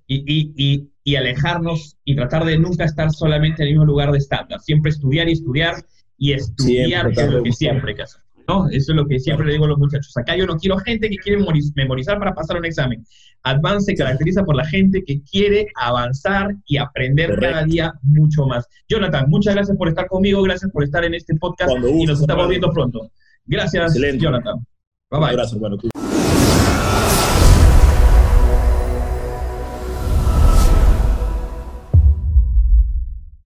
Y, y, alejarnos y tratar de nunca estar solamente en el mismo lugar de estándar. Siempre estudiar y estudiar y estudiar es lo que siempre que hacer. ¿No? Eso es lo que siempre le digo a los muchachos. Acá yo no quiero gente que quiere memorizar para pasar un examen. Advance se caracteriza por la gente que quiere avanzar y aprender cada día mucho más. Jonathan, muchas gracias por estar conmigo, gracias por estar en este podcast y nos estamos viendo pronto. Gracias, Jonathan. Bye bye. Un abrazo, hermano.